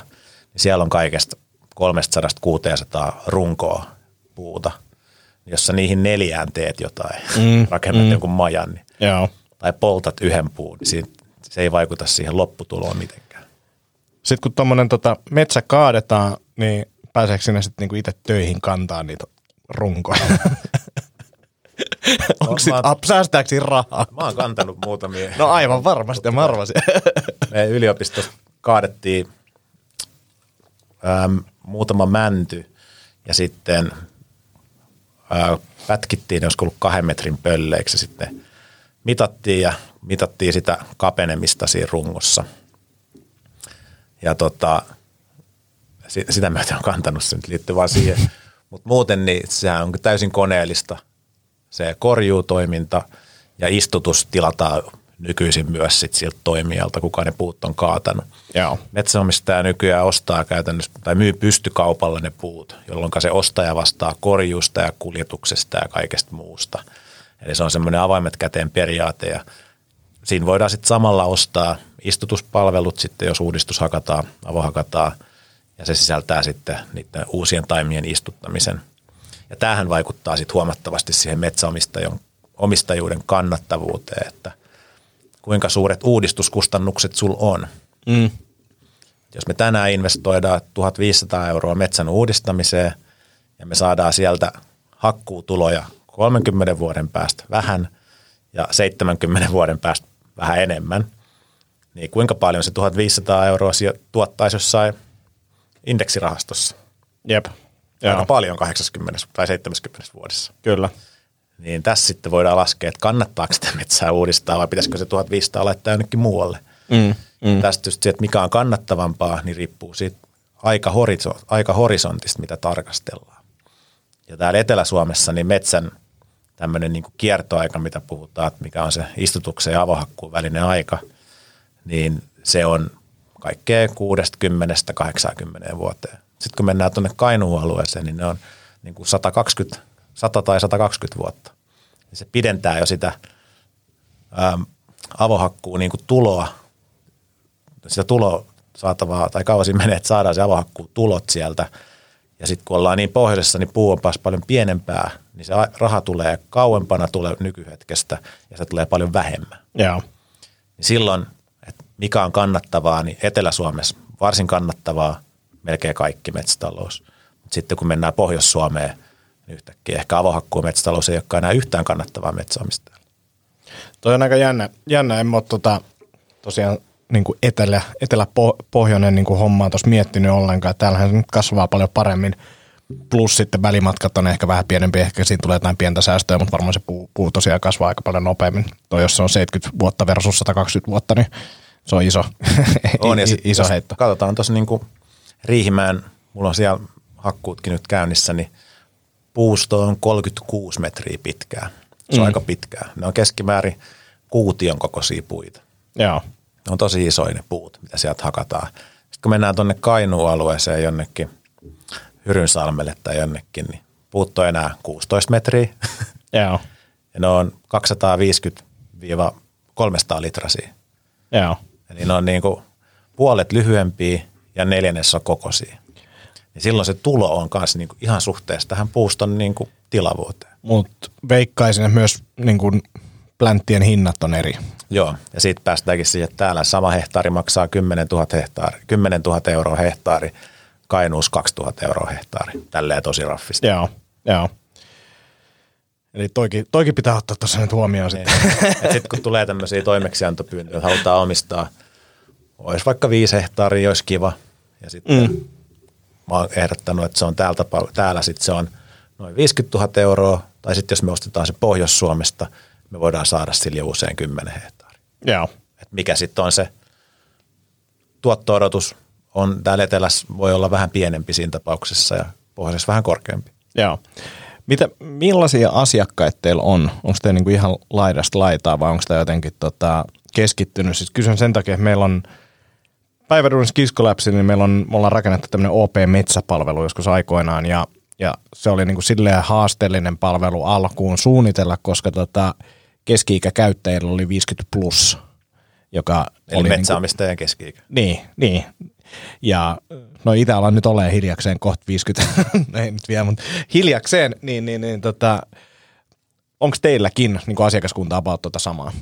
niin siellä on kaikesta 300-600 runkoa puuta. Jos sä niihin neljään teet jotain, Mm, rakennat mm. jonkun majan niin, Joo. tai poltat yhden puun, niin siinä, se ei vaikuta siihen lopputuloon mitenkään. Sitten kun tuommoinen tota, metsä kaadetaan, niin pääseekö sinne sitten niinku itse töihin kantaa niitä runkoja? Onko sit, mä- ap, säästääkö siinä rahaa? Mä oon kantanut muutamia. No aivan varmasti, mä arvasin. Me yliopistossa kaadettiin äm, muutama mänty ja sitten ää, pätkittiin, ne olisi ollut kahden metrin pölleiksi sitten mitattiin ja mitattiin sitä kapenemista siinä rungossa. Ja tota, si- sitä myöten on kantanut, se nyt liittyy vaan siihen. Mutta muuten niin sehän on täysin koneellista se korjuutoiminta ja istutus tilataan nykyisin myös sit siltä toimijalta, kuka ne puut on kaatanut. Joo. Metsänomistaja nykyään ostaa käytännössä tai myy pystykaupalla ne puut, jolloin se ostaja vastaa korjuusta ja kuljetuksesta ja kaikesta muusta. Eli se on semmoinen avaimet käteen periaate ja siinä voidaan sitten samalla ostaa istutuspalvelut sitten, jos uudistus hakataan, avohakataan ja se sisältää sitten niiden uusien taimien istuttamisen. Ja tämähän vaikuttaa sitten huomattavasti siihen metsäomistajan omistajuuden kannattavuuteen, että kuinka suuret uudistuskustannukset sul on. Mm. Jos me tänään investoidaan 1500 euroa metsän uudistamiseen ja me saadaan sieltä hakkuutuloja 30 vuoden päästä vähän ja 70 vuoden päästä vähän enemmän, niin kuinka paljon se 1500 euroa tuottaisi jossain indeksirahastossa? Jep. Aika Joo. paljon 80 tai 70 vuodessa. Kyllä. Niin tässä sitten voidaan laskea, että kannattaako sitä metsää uudistaa vai pitäisikö se 1500 laittaa jonnekin muualle. Mm, mm. Tästä just se, että mikä on kannattavampaa, niin riippuu siitä aika, horizo- aika horisontista, mitä tarkastellaan. Ja täällä Etelä-Suomessa niin metsän tämmöinen niin kiertoaika, mitä puhutaan, että mikä on se istutuksen ja avohakkuun välinen aika, niin se on kaikkea 60-80 vuoteen. Sitten kun mennään tuonne Kainuun alueeseen, niin ne on niin kuin 120, 100 tai 120 vuotta. Se pidentää jo sitä ähm, avohakkuun niin kuin tuloa, sitä tuloa saatavaa, tai kauan siinä menee, että saadaan se avohakkuun tulot sieltä. Ja sitten kun ollaan niin pohjoisessa, niin puu on paljon pienempää, niin se raha tulee kauempana tulee nykyhetkestä ja se tulee paljon vähemmän. Joo. Niin silloin, mikä on kannattavaa, niin Etelä-Suomessa varsin kannattavaa melkein kaikki metsätalous. Mutta sitten kun mennään Pohjois-Suomeen, niin yhtäkkiä ehkä avohakkuu metsätalous ei olekaan enää yhtään kannattavaa metsäomistajalla. Toi on aika jännä. jännä. En ole tota, tosiaan niin kuin etelä, eteläpohjoinen niin kuin hommaa tuossa miettinyt ollenkaan. Täällähän nyt kasvaa paljon paremmin. Plus sitten välimatkat on ehkä vähän pienempi, ehkä siinä tulee jotain pientä säästöä, mutta varmaan se puu, puu tosiaan kasvaa aika paljon nopeammin. Toi jos se on 70 vuotta versus 120 vuotta, niin se on iso, on, ja iso heitto. Katsotaan tuossa niin kuin Riihimään, mulla on siellä hakkuutkin nyt käynnissä, niin puusto on 36 metriä pitkää. Se on mm. aika pitkää. Ne on keskimäärin kuution kokoisia puita. Joo. Ne on tosi isoja ne puut, mitä sieltä hakataan. Sitten kun mennään tuonne Kainuun-alueeseen jonnekin Hyrynsalmelle tai jonnekin, niin puut on enää 16 metriä. Joo. ja ne on 250-300 litrasia. Joo. Eli ne on niin kuin puolet lyhyempiä ja neljännes on kokoisia. Ja silloin se tulo on myös niin kuin ihan suhteessa tähän puuston niin kuin tilavuuteen. Mutta veikkaisin, että myös niin kuin plänttien hinnat on eri. Joo, ja siitä päästäänkin siihen, että täällä sama hehtaari maksaa 10 000, hehtaari, 10 000 euroa hehtaari, Kainuus 2 000 euroa hehtaari. Tälleen tosi raffista. Joo, joo. Eli toikin, toikin pitää ottaa tuossa nyt huomioon niin. sitten. sitten kun tulee tämmöisiä toimeksiantopyyntöjä, että halutaan omistaa, olisi vaikka viisi hehtaaria, olisi kiva. Ja sitten mm. mä oon ehdottanut, että se on täältä, täällä sitten se on noin 50 000 euroa, tai sitten jos me ostetaan se Pohjois-Suomesta, me voidaan saada sille usein 10 hehtaaria. Joo. Et mikä sitten on se tuotto-odotus, on täällä etelässä voi olla vähän pienempi siinä tapauksessa ja pohjoisessa vähän korkeampi. Joo. Mitä, millaisia asiakkaita teillä on? Onko teillä niinku ihan laidasta laitaa vai onko tämä jotenkin tota, keskittynyt? Siis kysyn sen takia, että meillä on päiväduunissa Kiskolapsi, niin meillä on, me ollaan rakennettu tämmöinen OP-metsäpalvelu joskus aikoinaan ja, ja se oli niinku silleen haasteellinen palvelu alkuun suunnitella, koska tota, keski-ikä käyttäjillä oli 50 plus. Joka Eli oli metsäomistajan niinku, keski-ikä. Niin, niin. Ja no itse alan nyt olemaan hiljakseen kohta 50, no ei nyt vielä, mutta hiljakseen, niin, niin, niin tota, onko teilläkin niin asiakaskunta about tuota samaa?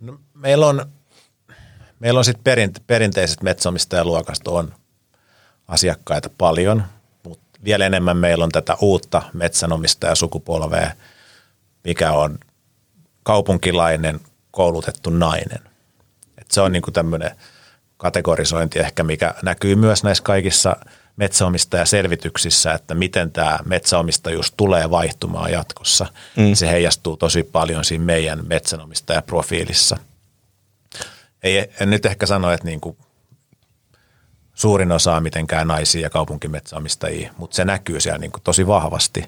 No, meillä on, meillä on sitten perinte, perinteiset metsäomistajaluokasta on asiakkaita paljon, mutta vielä enemmän meillä on tätä uutta metsänomistajasukupolvea, mikä on kaupunkilainen koulutettu nainen. Et se on niinku tämmöinen – kategorisointi ehkä, mikä näkyy myös näissä kaikissa metsäomistajaselvityksissä, että miten tämä metsäomistajuus tulee vaihtumaan jatkossa. Mm. Se heijastuu tosi paljon siinä meidän metsänomistajaprofiilissa. Ei, en nyt ehkä sano, että niin kuin suurin osa on mitenkään naisia ja kaupunkimetsäomistajia, mutta se näkyy siellä niin kuin tosi vahvasti.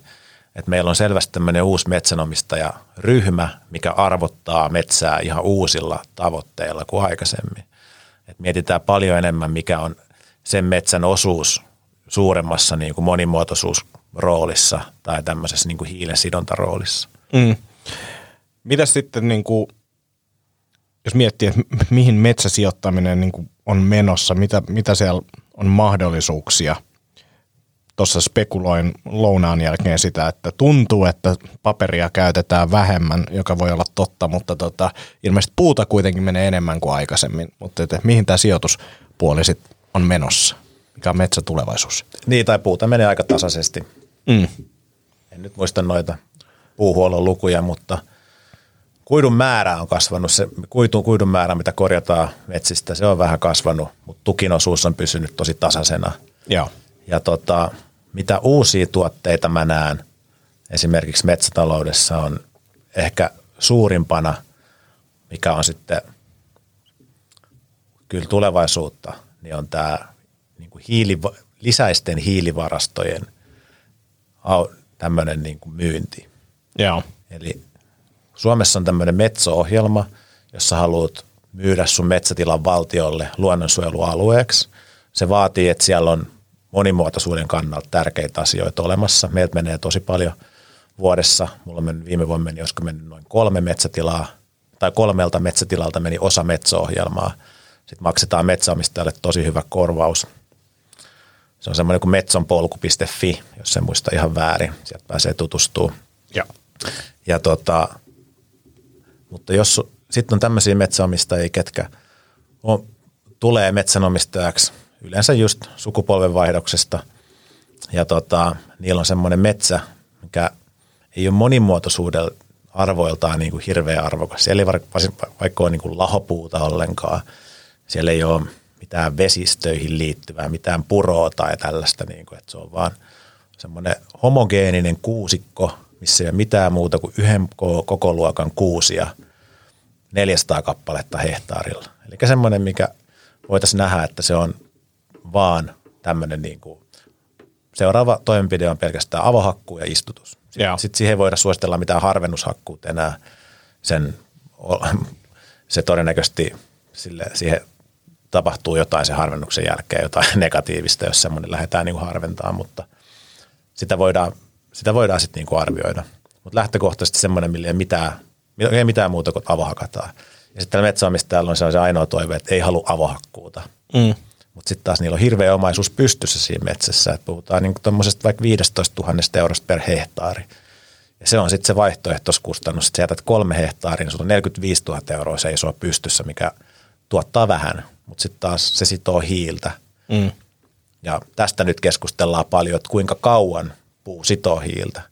Et meillä on selvästi tämmöinen uusi metsänomistajaryhmä, mikä arvottaa metsää ihan uusilla tavoitteilla kuin aikaisemmin. Et mietitään paljon enemmän, mikä on sen metsän osuus suuremmassa niin kuin monimuotoisuusroolissa tai tämmöisessä niin kuin hiilen sidontaroolissa. Mm. Mitä sitten, niin kuin, jos miettii, että mihin metsäsijoittaminen niin kuin on menossa, mitä, mitä siellä on mahdollisuuksia – tuossa spekuloin lounaan jälkeen sitä, että tuntuu, että paperia käytetään vähemmän, joka voi olla totta, mutta tota, ilmeisesti puuta kuitenkin menee enemmän kuin aikaisemmin. Mutta että mihin tämä sijoituspuoli sitten on menossa? Mikä on metsätulevaisuus? Niin, tai puuta menee aika tasaisesti. Mm. En nyt muista noita puuhuollon lukuja, mutta kuidun määrä on kasvanut, se kuidun, kuidun määrä, mitä korjataan metsistä, se on vähän kasvanut, mutta tukin osuus on pysynyt tosi tasaisena. Joo. Ja tota, mitä uusia tuotteita mä näen esimerkiksi metsätaloudessa on ehkä suurimpana, mikä on sitten kyllä tulevaisuutta, niin on tämä niin kuin hiili, lisäisten hiilivarastojen tämmöinen niin kuin myynti. Joo. Eli Suomessa on tämmöinen metso-ohjelma, jossa haluat myydä sun metsätilan valtiolle luonnonsuojelualueeksi. Se vaatii, että siellä on monimuotoisuuden kannalta tärkeitä asioita olemassa. Meiltä menee tosi paljon vuodessa. Mulla on mennyt, viime vuonna meni, olisiko mennyt noin kolme metsätilaa, tai kolmelta metsätilalta meni osa metso-ohjelmaa. Sitten maksetaan metsäomistajalle tosi hyvä korvaus. Se on semmoinen kuin metsonpolku.fi, jos se muista ihan väärin. Sieltä pääsee tutustumaan. Joo. Ja tota, mutta jos sitten on tämmöisiä metsäomistajia, ketkä on, tulee metsänomistajaksi yleensä just sukupolvenvaihdoksesta ja tota, niillä on semmoinen metsä, mikä ei ole monimuotoisuudella arvoiltaan niin kuin hirveän arvokas. Siellä ei vaikka ole niin kuin lahopuuta ollenkaan. Siellä ei ole mitään vesistöihin liittyvää, mitään puroa tai tällaista. Niin kuin, että se on vaan semmoinen homogeeninen kuusikko, missä ei ole mitään muuta kuin yhden koko luokan kuusia 400 kappaletta hehtaarilla. Eli semmoinen, mikä voitaisiin nähdä, että se on vaan tämmöinen niin kuin, seuraava toimenpide on pelkästään avohakkuu ja istutus. Sitten, sitten siihen ei voida suositella mitään harvennushakkuut enää. Sen, se todennäköisesti sille, siihen tapahtuu jotain sen harvennuksen jälkeen, jotain negatiivista, jos semmoinen lähdetään niin kuin harventaa, mutta sitä voidaan, sitä voidaan sitten niin kuin arvioida. Mutta lähtökohtaisesti semmoinen, millä ei mitään, ei mitään muuta kuin avohakataan. Ja sitten metsäomistajalla on se ainoa toive, että ei halua avohakkuuta. Mm. Mutta sitten taas niillä on hirveä omaisuus pystyssä siinä metsässä. Et puhutaan niin tuommoisesta vaikka 15 000 eurosta per hehtaari. Ja se on sitten se vaihtoehtoiskustannus, että jätät kolme hehtaaria, niin sulla on 45 000 euroa seisoo pystyssä, mikä tuottaa vähän, mutta sitten taas se sitoo hiiltä. Mm. Ja tästä nyt keskustellaan paljon, että kuinka kauan puu sitoo hiiltä.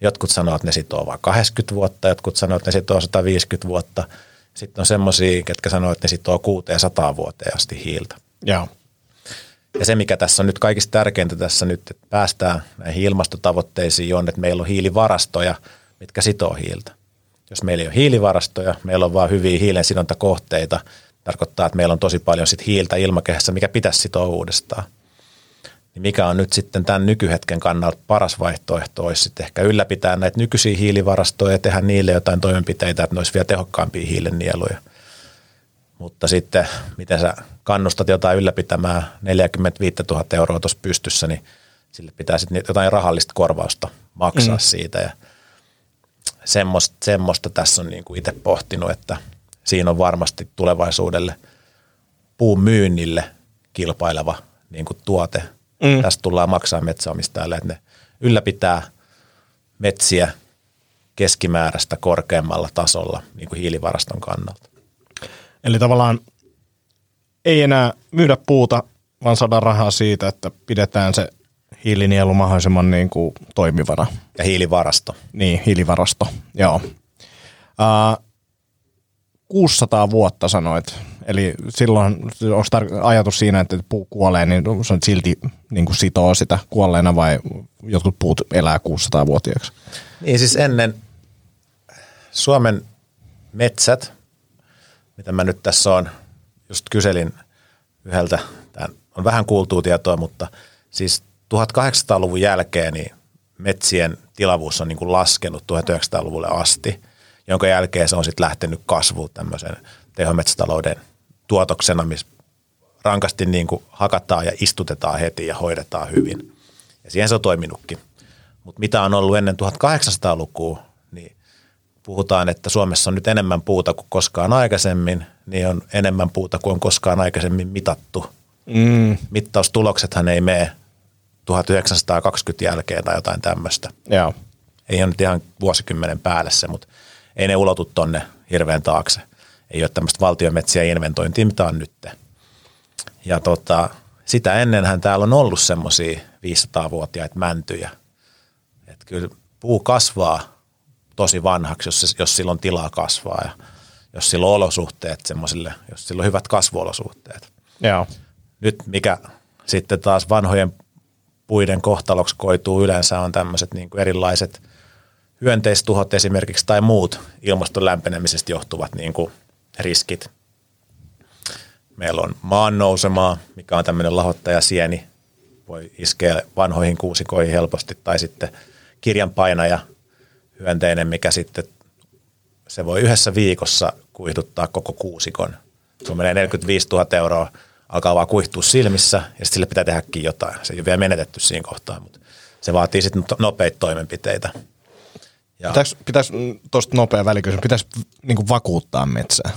Jotkut sanoo, että ne sitoo vain 80 vuotta, jotkut sanoo, että ne sitoo 150 vuotta. Sitten on semmoisia, ketkä sanoo, että ne sitoo 600 vuoteen asti hiiltä. Joo. Ja se, mikä tässä on nyt kaikista tärkeintä tässä nyt, että päästään näihin ilmastotavoitteisiin, on, että meillä on hiilivarastoja, mitkä sitoo hiiltä. Jos meillä ei ole hiilivarastoja, meillä on vain hyviä hiilensidontakohteita, tarkoittaa, että meillä on tosi paljon sit hiiltä ilmakehässä, mikä pitäisi sitoa uudestaan. Niin mikä on nyt sitten tämän nykyhetken kannalta paras vaihtoehto, olisi sitten ehkä ylläpitää näitä nykyisiä hiilivarastoja ja tehdä niille jotain toimenpiteitä, että ne olisi vielä tehokkaampia hiilennieluja. Mutta sitten, miten sä kannustat jotain ylläpitämään 45 000 euroa tuossa pystyssä, niin sille pitää sitten jotain rahallista korvausta maksaa mm. siitä. Ja semmoista, semmoista tässä on niin kuin itse pohtinut, että siinä on varmasti tulevaisuudelle puun myynnille kilpaileva niin kuin tuote. Mm. Tästä tullaan maksaa metsäomistajalle, että ne ylläpitää metsiä keskimääräistä korkeammalla tasolla niin kuin hiilivaraston kannalta. Eli tavallaan ei enää myydä puuta, vaan saada rahaa siitä, että pidetään se hiilinielu mahdollisimman niin kuin toimivana. Ja hiilivarasto. Niin, hiilivarasto, joo. Uh, 600 vuotta sanoit. Eli silloin olisi tar- ajatus siinä, että puu kuolee, niin se on silti niin kuin sitoo sitä kuolleena vai jotkut puut elää 600-vuotiaaksi? Niin siis ennen Suomen metsät mitä mä nyt tässä on, just kyselin yhdeltä, tämä on vähän kuultua tietoa, mutta siis 1800-luvun jälkeen niin metsien tilavuus on niin kuin laskenut 1900-luvulle asti, jonka jälkeen se on sitten lähtenyt kasvuun tämmöisen tehometsätalouden tuotoksena, missä rankasti niin kuin hakataan ja istutetaan heti ja hoidetaan hyvin. Ja siihen se on toiminutkin. Mutta mitä on ollut ennen 1800-lukua, puhutaan, että Suomessa on nyt enemmän puuta kuin koskaan aikaisemmin, niin on enemmän puuta kuin on koskaan aikaisemmin mitattu. Mm. Mittaustuloksethan ei mene 1920 jälkeen tai jotain tämmöistä. Joo. Ei ole nyt ihan vuosikymmenen päälle se, mutta ei ne ulotu tonne hirveän taakse. Ei ole tämmöistä valtionmetsiä inventointia, mitä on nyt. Ja tota, sitä ennenhän täällä on ollut semmoisia 500-vuotiaita mäntyjä. Että kyllä puu kasvaa tosi vanhaksi, jos, jos sillä on tilaa kasvaa ja jos sillä on olosuhteet semmoisille, jos sillä on hyvät kasvuolosuhteet. Joo. Nyt mikä sitten taas vanhojen puiden kohtaloksi koituu yleensä on tämmöiset niin kuin erilaiset hyönteistuhot esimerkiksi tai muut ilmaston lämpenemisestä johtuvat niin kuin riskit. Meillä on maan nousemaa, mikä on tämmöinen lahottajasieni, voi iskeä vanhoihin kuusikoihin helposti, tai sitten kirjanpainaja hyönteinen, mikä sitten se voi yhdessä viikossa kuihduttaa koko kuusikon. Se menee 45 000 euroa, alkaa vaan kuihtua silmissä ja sitten sille pitää tehdäkin jotain. Se ei ole vielä menetetty siinä kohtaa, mutta se vaatii sitten nopeita toimenpiteitä. Ja. Pitäis, pitäis tuosta nopea välikysymys, pitäisi niin vakuuttaa metsää?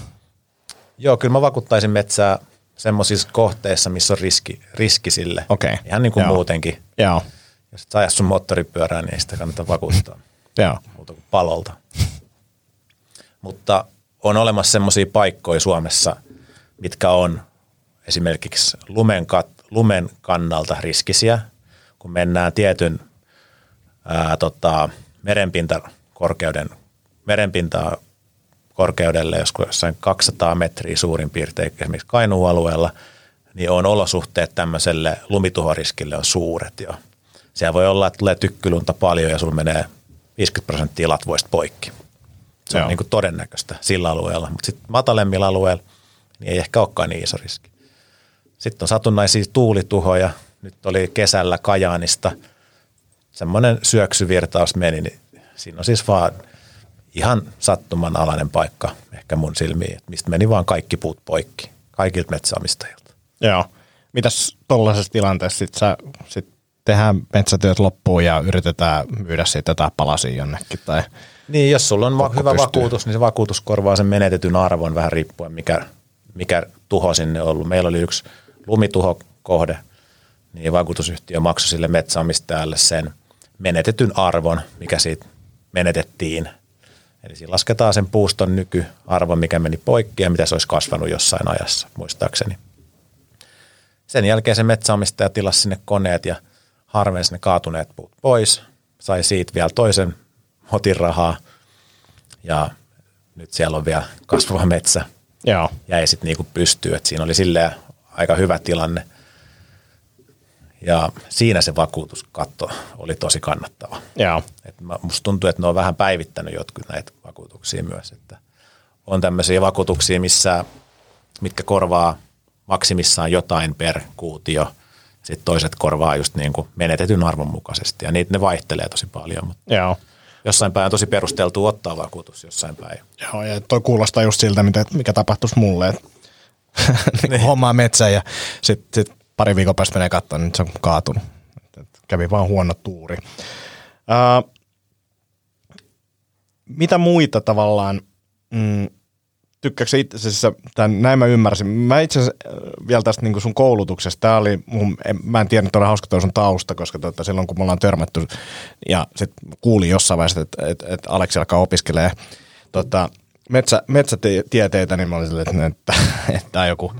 Joo, kyllä mä vakuuttaisin metsää semmoisissa kohteissa, missä on riski, riski sille. Okay. Ihan niin kuin Joo. muutenkin. Joo. Jos et saa sun moottoripyörään, niin ei sitä kannata vakuuttaa. Joo. Muuta kuin palolta. Mutta on olemassa semmoisia paikkoja Suomessa, mitkä on esimerkiksi lumen, kat, lumen kannalta riskisiä, kun mennään tietyn ää, tota, merenpintakorkeuden, merenpintaa korkeudelle, joskus jossain 200 metriä suurin piirtein esimerkiksi Kainuualueella, niin on olosuhteet tämmöiselle lumituhoriskille on suuret jo. Siellä voi olla, että tulee tykkylunta paljon ja sulla menee 50 prosenttia latvoista poikki. Se Joo. on niin kuin todennäköistä sillä alueella, mutta sitten matalemmilla alueilla niin ei ehkä olekaan niin iso riski. Sitten on satunnaisia tuulituhoja. Nyt oli kesällä Kajaanista semmoinen syöksyvirtaus meni, niin siinä on siis vaan ihan sattuman alainen paikka ehkä mun silmiin, että mistä meni vaan kaikki puut poikki, kaikilta metsäomistajilta. Joo. Mitäs tuollaisessa tilanteessa sitten sä sit tehdään metsätyöt loppuun ja yritetään myydä siitä jotain palasia jonnekin tai Niin, jos sulla on va- hyvä pystyy. vakuutus, niin se vakuutus korvaa sen menetetyn arvon vähän riippuen, mikä, mikä tuho sinne on ollut. Meillä oli yksi lumituhokohde, niin vakuutusyhtiö maksoi sille metsäomistajalle sen menetetyn arvon, mikä siitä menetettiin. Eli siinä lasketaan sen puuston nykyarvo, mikä meni poikki ja mitä se olisi kasvanut jossain ajassa, muistaakseni. Sen jälkeen se metsäomistaja tilasi sinne koneet ja harvensi ne kaatuneet puut pois, sai siitä vielä toisen motin rahaa ja nyt siellä on vielä kasvava metsä. Joo. Jäi sitten niinku pystyyn, että siinä oli silleen aika hyvä tilanne. Ja siinä se vakuutuskatto oli tosi kannattava. Joo. Et musta tuntuu, että ne on vähän päivittänyt jotkut näitä vakuutuksia myös. Että on tämmöisiä vakuutuksia, missä, mitkä korvaa maksimissaan jotain per kuutio. Sitten toiset korvaa just niin kuin menetetyn arvon mukaisesti. Ja niitä ne vaihtelee tosi paljon. Mutta Joo. Jossain päin on tosi perusteltu ottaa vakuutus jossain päin. Joo, ja toi kuulostaa just siltä, mikä tapahtuisi mulle. Että niin. hommaa metsä ja sitten sit pari viikon päästä menee katsomaan, niin se on kaatunut. Kävi vaan huono tuuri. Uh, mitä muita tavallaan, mm, tykkääkö itse asiassa, tämän, näin mä ymmärsin, mä itse asiassa vielä tästä niin sun koulutuksesta, tämä oli, mun, en, mä en tiedä, että oli hauska toi sun tausta, koska tota, silloin kun me ollaan törmätty ja sitten kuulin jossain vaiheessa, että, että, että Aleksi alkaa opiskelemaan tota, metsä, metsätieteitä, niin mä olin silleen, että, että, on joku,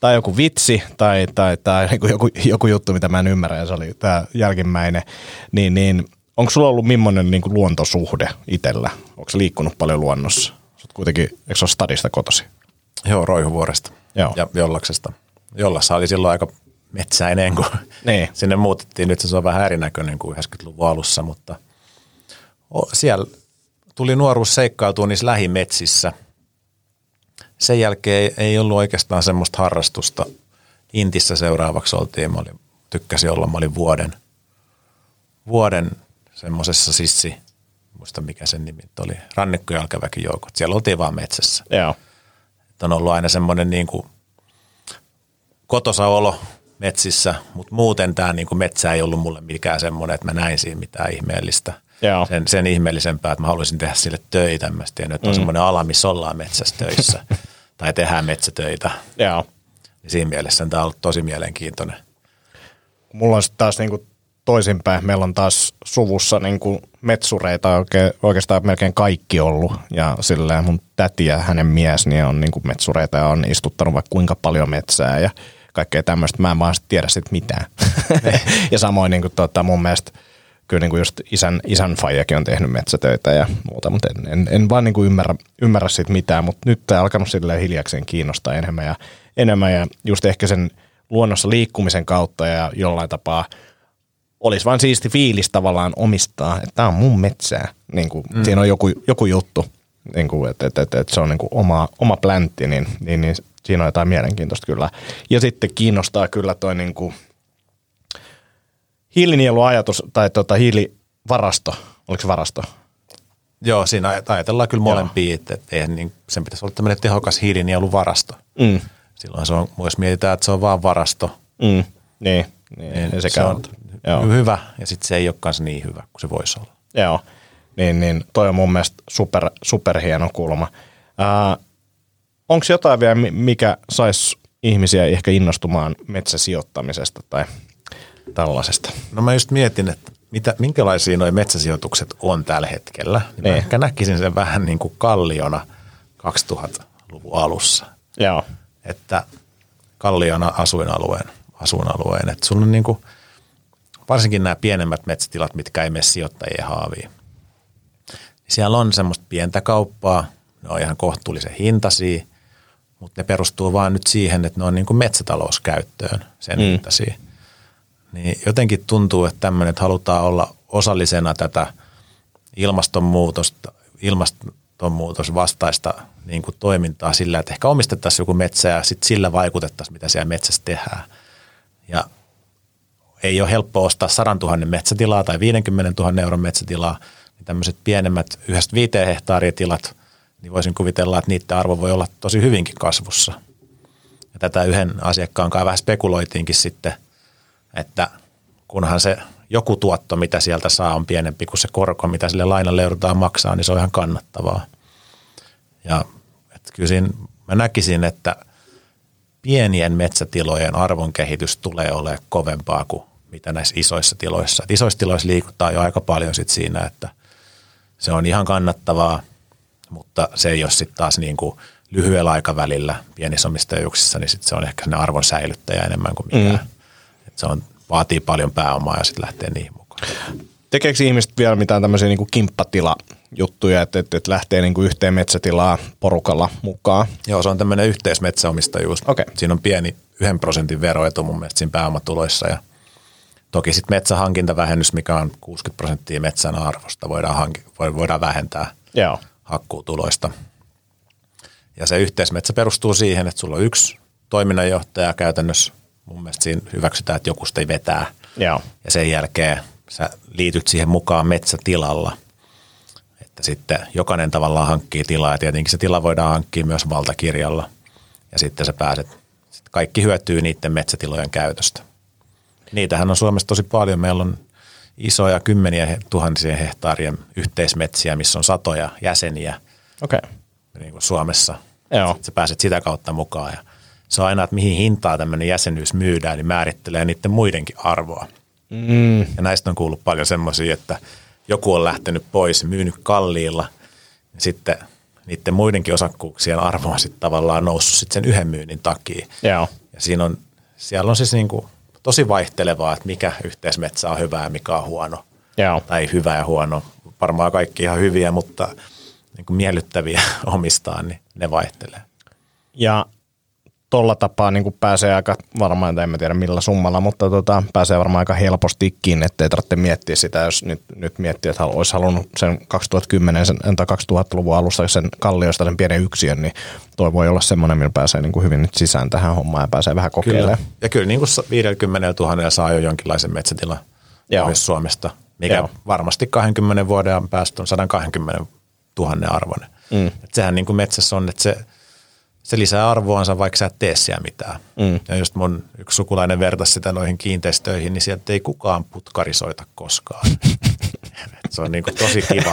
tai joku vitsi tai, tai, tai joku, joku, joku juttu, mitä mä en ymmärrä, ja se oli tämä jälkimmäinen, niin, niin onko sulla ollut millainen niin luontosuhde itsellä? Onko liikkunut paljon luonnossa? Kuitenkin, eikö se ole stadista kotosi? Joo, Roihuvuoresta Joo. ja Jollaksesta. Jollassa oli silloin aika metsäinen, kun niin. sinne muutettiin. Nyt se on vähän erinäköinen kuin 90-luvun alussa, mutta siellä tuli nuoruus seikkailtua niissä lähimetsissä – sen jälkeen ei ollut oikeastaan semmoista harrastusta. Intissä seuraavaksi oltiin, mä olin, tykkäsin olla, mä olin vuoden, vuoden semmoisessa sissi, muista mikä sen nimi oli, rannikkojalkaväkijoukot. Siellä oltiin vaan metsässä. Joo. Että on ollut aina semmoinen niin kuin kotosa olo metsissä, mutta muuten tämä niin kuin metsä ei ollut mulle mikään semmoinen, että mä näin siinä mitään ihmeellistä. Joo. Sen, sen ihmeellisempää, että mä haluaisin tehdä sille töitä. Ja nyt on mm. semmoinen ala, missä ollaan metsässä töissä. tai tehdään metsätöitä. Joo. Niin siinä mielessä tämä on ollut tosi mielenkiintoinen. Mulla on sitten taas niinku toisinpäin. Meillä on taas suvussa niinku metsureita oikein, oikeastaan melkein kaikki ollut. Ja silleen mun täti ja hänen mies niin on niinku metsureita ja on istuttanut vaikka kuinka paljon metsää. Ja kaikkea tämmöistä. Mä en vaan tiedä sit mitään. ja samoin niin kuin, tota, mun mielestä kyllä niin kuin just isän, isän faijakin on tehnyt metsätöitä ja muuta, mutta en, en, en vaan niin kuin ymmärrä, ymmärrä siitä mitään, mutta nyt tämä alkanut silleen hiljakseen kiinnostaa enemmän ja, enemmän ja just ehkä sen luonnossa liikkumisen kautta ja jollain tapaa olisi vaan siisti fiilis tavallaan omistaa, että tämä on mun metsää. Niin kuin, mm. Siinä on joku, joku juttu, niin kuin, että, että, että, että se on niin kuin oma, oma pläntti, niin, niin, niin siinä on jotain mielenkiintoista kyllä. Ja sitten kiinnostaa kyllä toi niin kuin hiilinieluajatus tai tota hiilivarasto, oliko se varasto? Joo, siinä ajatellaan kyllä molempia, että, että eihän niin, sen pitäisi olla tämmöinen tehokas hiilinieluvarasto. Mm. Silloin se on, jos mietitään, että se on vaan varasto, Mm. Niin, niin, niin sekä se on on. Joo. hyvä ja sitten se ei ole kanssa niin hyvä kuin se voisi olla. Joo, niin, niin toi on mun mielestä super, super hieno kulma. Onko jotain vielä, mi- mikä saisi ihmisiä ehkä innostumaan metsäsijoittamisesta tai tällaisesta? No mä just mietin, että mitä, minkälaisia nuo metsäsijoitukset on tällä hetkellä. Niin mä Niin. ehkä näkisin sen vähän niin kuin kalliona 2000-luvun alussa. Joo, Että kalliona asuinalueen, asuinalueen. Että sulla on niin kuin, varsinkin nämä pienemmät metsätilat, mitkä ei mene sijoittajien haaviin. Siellä on semmoista pientä kauppaa, ne on ihan kohtuullisen hintaisia, mutta ne perustuu vaan nyt siihen, että ne on niin kuin metsätalouskäyttöön sen mm. hintaisia. Niin jotenkin tuntuu, että tämmöinen, että halutaan olla osallisena tätä ilmastonmuutosta, ilmastonmuutos vastaista niin kuin toimintaa sillä, että ehkä omistettaisiin joku metsä ja sitten sillä vaikutettaisiin, mitä siellä metsässä tehdään. Ja ei ole helppo ostaa 100 000 metsätilaa tai 50 000 euron metsätilaa, niin tämmöiset pienemmät yhdestä viiteen hehtaaria tilat, niin voisin kuvitella, että niiden arvo voi olla tosi hyvinkin kasvussa. Ja tätä yhden asiakkaan kanssa vähän spekuloitiinkin sitten, että kunhan se joku tuotto, mitä sieltä saa, on pienempi kuin se korko, mitä sille lainalle joudutaan maksaa, niin se on ihan kannattavaa. Ja että kyllä siinä, mä näkisin, että pienien metsätilojen arvon kehitys tulee olemaan kovempaa kuin mitä näissä isoissa tiloissa. Et isoissa tiloissa liikutaan jo aika paljon sit siinä, että se on ihan kannattavaa, mutta se ei ole sitten taas niin kuin lyhyellä aikavälillä pienissä omistajuuksissa, niin sit se on ehkä ne arvon säilyttäjä enemmän kuin mikään. Mm. Et se on, vaatii paljon pääomaa ja sitten lähtee niihin mukaan. Tekeekö ihmiset vielä mitään tämmöisiä niin kimppatila-juttuja, että, että, että lähtee niin kuin yhteen metsätilaa porukalla mukaan? Joo, se on tämmöinen yhteismetsäomistajuus. Okei. Siinä on pieni yhden prosentin veroetu mun mielestä siinä pääomatuloissa ja toki sitten metsähankintavähennys, mikä on 60 prosenttia metsän arvosta, voidaan, hanki, voi- voidaan vähentää Joo. hakkuutuloista. Ja se yhteismetsä perustuu siihen, että sulla on yksi toiminnanjohtaja käytännössä. Mun mielestä siinä hyväksytään, että joku sitä vetää. Joo. Ja sen jälkeen sä liityt siihen mukaan metsätilalla. Että sitten jokainen tavallaan hankkii tilaa ja tietenkin se tila voidaan hankkia myös valtakirjalla. Ja sitten sä pääset, sitten kaikki hyötyy niiden metsätilojen käytöstä. Niitähän on Suomessa tosi paljon. Meillä on isoja kymmeniä tuhansien hehtaarien yhteismetsiä, missä on satoja jäseniä Okei. Okay. niin kuin Suomessa. Joo. Sitten sä pääset sitä kautta mukaan. Ja se on aina, että mihin hintaa tämmöinen jäsenyys myydään, niin määrittelee niiden muidenkin arvoa. Mm. Ja näistä on kuullut paljon semmoisia, että joku on lähtenyt pois, myynyt kalliilla, ja sitten niiden muidenkin osakkuuksien arvo on sitten tavallaan noussut sitten sen yhden myynnin takia. Joo. Ja siinä on, siellä on siis niin kuin tosi vaihtelevaa, että mikä yhteismetsä on hyvä ja mikä on huono. Joo. Tai hyvä ja huono. Varmaan kaikki ihan hyviä, mutta niin kuin miellyttäviä omistaa, niin ne vaihtelee. Ja tolla tapaa niin pääsee aika varmaan, en mä tiedä millä summalla, mutta tota, pääsee varmaan aika helpostikin, ettei tarvitse miettiä sitä, jos nyt, nyt miettii, että olisi halunnut sen 2010 sen, tai 2000-luvun alussa sen kalliosta sen pienen yksiön, niin toi voi olla semmoinen, millä pääsee niin kuin hyvin nyt sisään tähän hommaan ja pääsee vähän kokeilemaan. Ja kyllä niin kuin 50 000 saa jo jonkinlaisen metsätilan Joo. myös Suomesta, mikä Joo. Joo. varmasti 20 vuoden päästä on 120 000 arvoinen. Mm. Et sehän niin kuin metsässä on, että se, se lisää arvoansa, vaikka sä et tee siellä mitään. Mm. Ja just mun yksi sukulainen vertasi sitä noihin kiinteistöihin, niin sieltä ei kukaan putkarisoita koskaan. Se on niin kuin tosi kiva.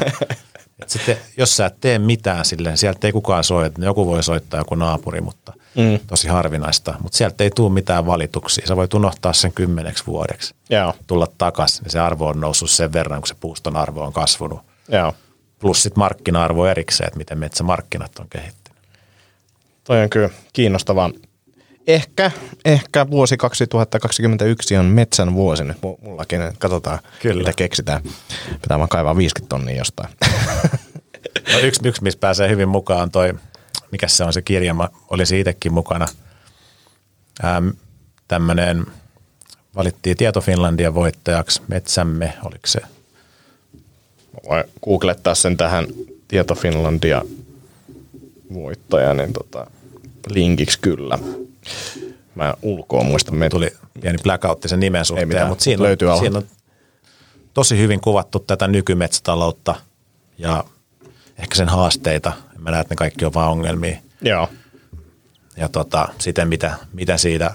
Et sitten, jos sä et tee mitään silleen, sieltä ei kukaan soita. Joku voi soittaa joku naapuri, mutta Mm. tosi harvinaista. Mutta sieltä ei tule mitään valituksia. Sä voit unohtaa sen kymmeneksi vuodeksi. Joo, Tulla takaisin, niin se arvo on noussut sen verran, kun se puuston arvo on kasvanut. joo. Plus sitten markkina-arvo erikseen, että miten metsämarkkinat on kehittynyt. Toi on kyllä kiinnostavaa. Ehkä, ehkä vuosi 2021 on metsän vuosi nyt mullakin. Katsotaan, Kyllä. mitä keksitään. Pitää vaan kaivaa 50 tonnia jostain. No yksi, yksi, missä pääsee hyvin mukaan on toi, mikä se on se kirja, mä olisin itsekin mukana. Ähm, tämmöinen, valittiin Tieto Finlandia voittajaksi, Metsämme, oliko se? Voi googlettaa sen tähän Tieto Finlandia voittaja, niin tota, linkiksi kyllä. Mä ulkoa muistan. Me Tuli pieni blackoutti sen nimen suhteen, mitään, mutta siinä, löytyy on, siinä on tosi hyvin kuvattu tätä nykymetsätaloutta ja ehkä sen haasteita. En mä näe, että ne kaikki on vaan ongelmia. Joo. ja tota, siten mitä, mitä siitä,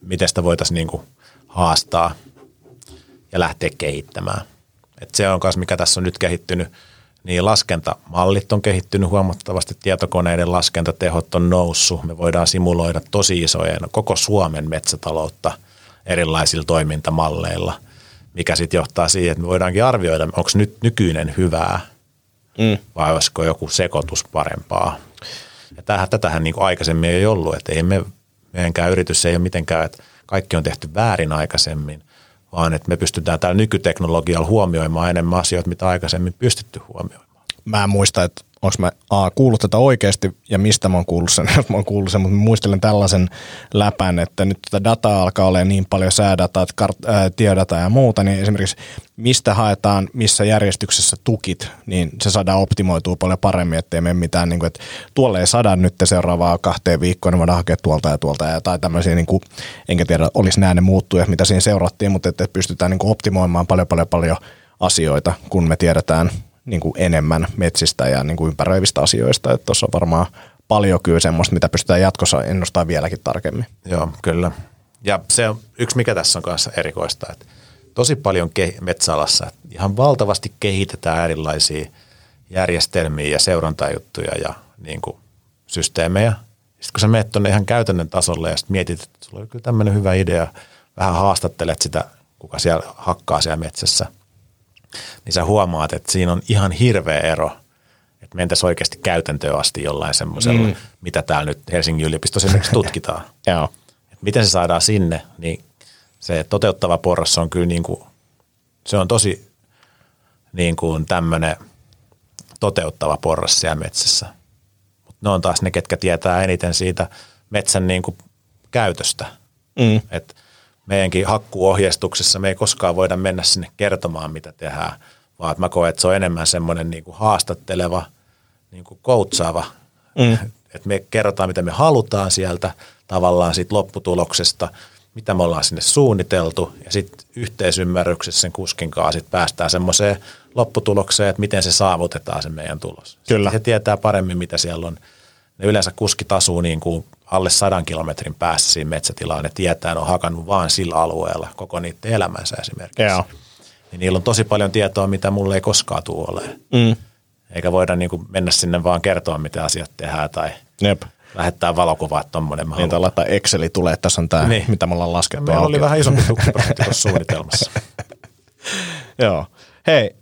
miten sitä voitaisiin niinku haastaa ja lähteä kehittämään. Et se on myös, mikä tässä on nyt kehittynyt, niin laskentamallit on kehittynyt huomattavasti, tietokoneiden laskentatehot on noussut, me voidaan simuloida tosi isoja, koko Suomen metsätaloutta erilaisilla toimintamalleilla, mikä sitten johtaa siihen, että me voidaankin arvioida, onko nyt nykyinen hyvää Mm. vai olisiko joku sekoitus parempaa. Ja tämähän, tätähän niin kuin aikaisemmin ei ollut, että ei me, meidänkään yritys ei ole mitenkään, että kaikki on tehty väärin aikaisemmin, vaan että me pystytään täällä nykyteknologialla huomioimaan enemmän asioita, mitä aikaisemmin pystytty huomioimaan. Mä muista, että onko mä A, kuullut tätä oikeasti ja mistä mä oon kuullut sen, mä oon kuullut sen, mutta mä muistelen tällaisen läpän, että nyt tätä dataa alkaa olla niin paljon säädataa, kart- ää, tiedataa ja muuta, niin esimerkiksi mistä haetaan, missä järjestyksessä tukit, niin se saadaan optimoitua paljon paremmin, ettei mene mitään, niin kuin, että tuolle ei sada nyt seuraavaa kahteen viikkoon, niin voidaan hakea tuolta ja tuolta ja tai tämmöisiä, niin kuin, enkä tiedä, olisi nämä ne muuttuja, mitä siinä seurattiin, mutta että pystytään niin kuin optimoimaan paljon, paljon, paljon asioita, kun me tiedetään niin kuin enemmän metsistä ja niin kuin ympäröivistä asioista. Että tuossa on varmaan paljon kyllä semmoista, mitä pystytään jatkossa ennustamaan vieläkin tarkemmin. Joo, kyllä. Ja se on yksi, mikä tässä on kanssa erikoista, että tosi paljon ke- metsäalassa, ihan valtavasti kehitetään erilaisia järjestelmiä ja seurantajuttuja ja niin kuin systeemejä. Sitten kun sä menet tuonne ihan käytännön tasolle ja sitten mietit, että sulla on kyllä tämmöinen hyvä idea, vähän haastattelet sitä, kuka siellä hakkaa siellä metsässä, niin sä huomaat, että siinä on ihan hirveä ero, että mentäisiin oikeasti käytäntöön asti jollain semmoisella, mm. mitä täällä nyt Helsingin yliopistossa esimerkiksi tutkitaan. Joo. Et miten se saadaan sinne, niin se toteuttava porras on kyllä niin kuin, se on tosi niin kuin tämmöinen toteuttava porras siellä metsässä. Mutta ne on taas ne, ketkä tietää eniten siitä metsän niin kuin käytöstä. Mm. Et meidänkin hakkuohjeistuksessa me ei koskaan voida mennä sinne kertomaan, mitä tehdään, vaan mä koen, että se on enemmän semmoinen niin kuin haastatteleva, niin kuin koutsaava. Mm. Että me kerrotaan, mitä me halutaan sieltä tavallaan siitä lopputuloksesta, mitä me ollaan sinne suunniteltu ja sitten yhteisymmärryksessä sen kuskin kanssa sit päästään semmoiseen lopputulokseen, että miten se saavutetaan se meidän tulos. Kyllä. Se tietää paremmin, mitä siellä on. Ne yleensä kuskit asuu niin kuin alle sadan kilometrin päässä siinä metsätilaan. Ne tietää, ne on hakannut vaan sillä alueella koko niiden elämänsä esimerkiksi. Joo. Niin niillä on tosi paljon tietoa, mitä mulle ei koskaan tule olemaan. Mm. Eikä voida niin kuin mennä sinne vaan kertoa, mitä asiat tehdään tai Jep. lähettää valokuvaa, että tommonen mä Niin tai laittaa Exceli tulee, että tässä on tämä, Niin. mitä me ollaan laskettu. Meillä oli vähän isompi tukkiprosentti tuossa suunnitelmassa. Joo. Hei,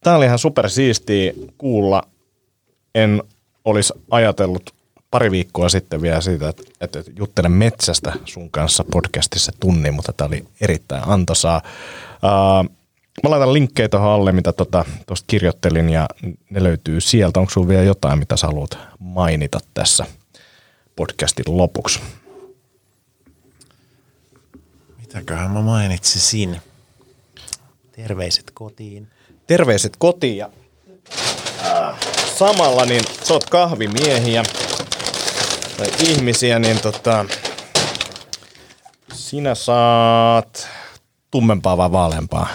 tämä oli ihan super siistiä kuulla. En olisi ajatellut pari viikkoa sitten vielä siitä, että, että juttelen metsästä sun kanssa podcastissa tunnin, mutta tämä oli erittäin antoisaa. Uh, mä laitan linkkejä tuohon alle, mitä tuosta tota, kirjoittelin ja ne löytyy sieltä. Onko sulla vielä jotain, mitä sä haluat mainita tässä podcastin lopuksi? Mitäköhän mä mainitsisin? Terveiset kotiin. terveiset kotiin ja äh, samalla niin sä oot kahvimiehiä tai ihmisiä, niin tota, sinä saat tummempaa vai vaaleampaa?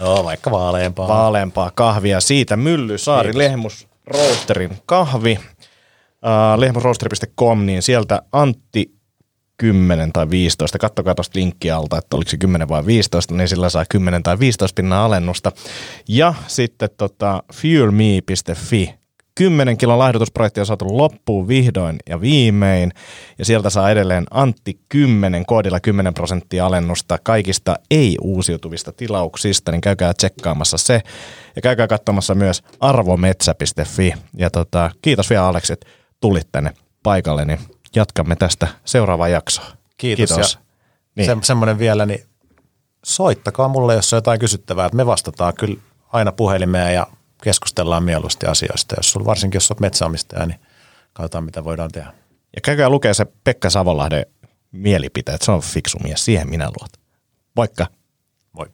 No vaikka vaaleampaa. Vaaleampaa kahvia. Siitä Mylly Saari Kiitos. Lehmus Roasterin kahvi. Uh, lehmusroasteri.com, niin sieltä Antti 10 tai 15. Kattokaa tuosta linkkiä alta, että oliko se 10 vai 15, niin sillä saa 10 tai 15 pinnan alennusta. Ja sitten tota, fuelme.fi. 10 kilon laihdutusprojekti on saatu loppuun vihdoin ja viimein. Ja sieltä saa edelleen Antti 10 koodilla 10 prosenttia alennusta kaikista ei-uusiutuvista tilauksista, niin käykää tsekkaamassa se. Ja käykää katsomassa myös arvometsä.fi. Ja tota, kiitos vielä Aleksi, että tulit tänne paikalle, niin jatkamme tästä seuraavaa jaksoa. Kiitos. Kiitos. Ja Niin. Se, semmoinen vielä, niin soittakaa mulle, jos on jotain kysyttävää. että Me vastataan kyllä aina puhelimeen ja keskustellaan mieluusti asioista. Jos sul, varsinkin jos olet metsäomistaja, niin katsotaan mitä voidaan tehdä. Ja käykää lukee se Pekka Savonlahden mielipiteet. Se on fiksu mies. Siihen minä luotan. Moikka. Moi.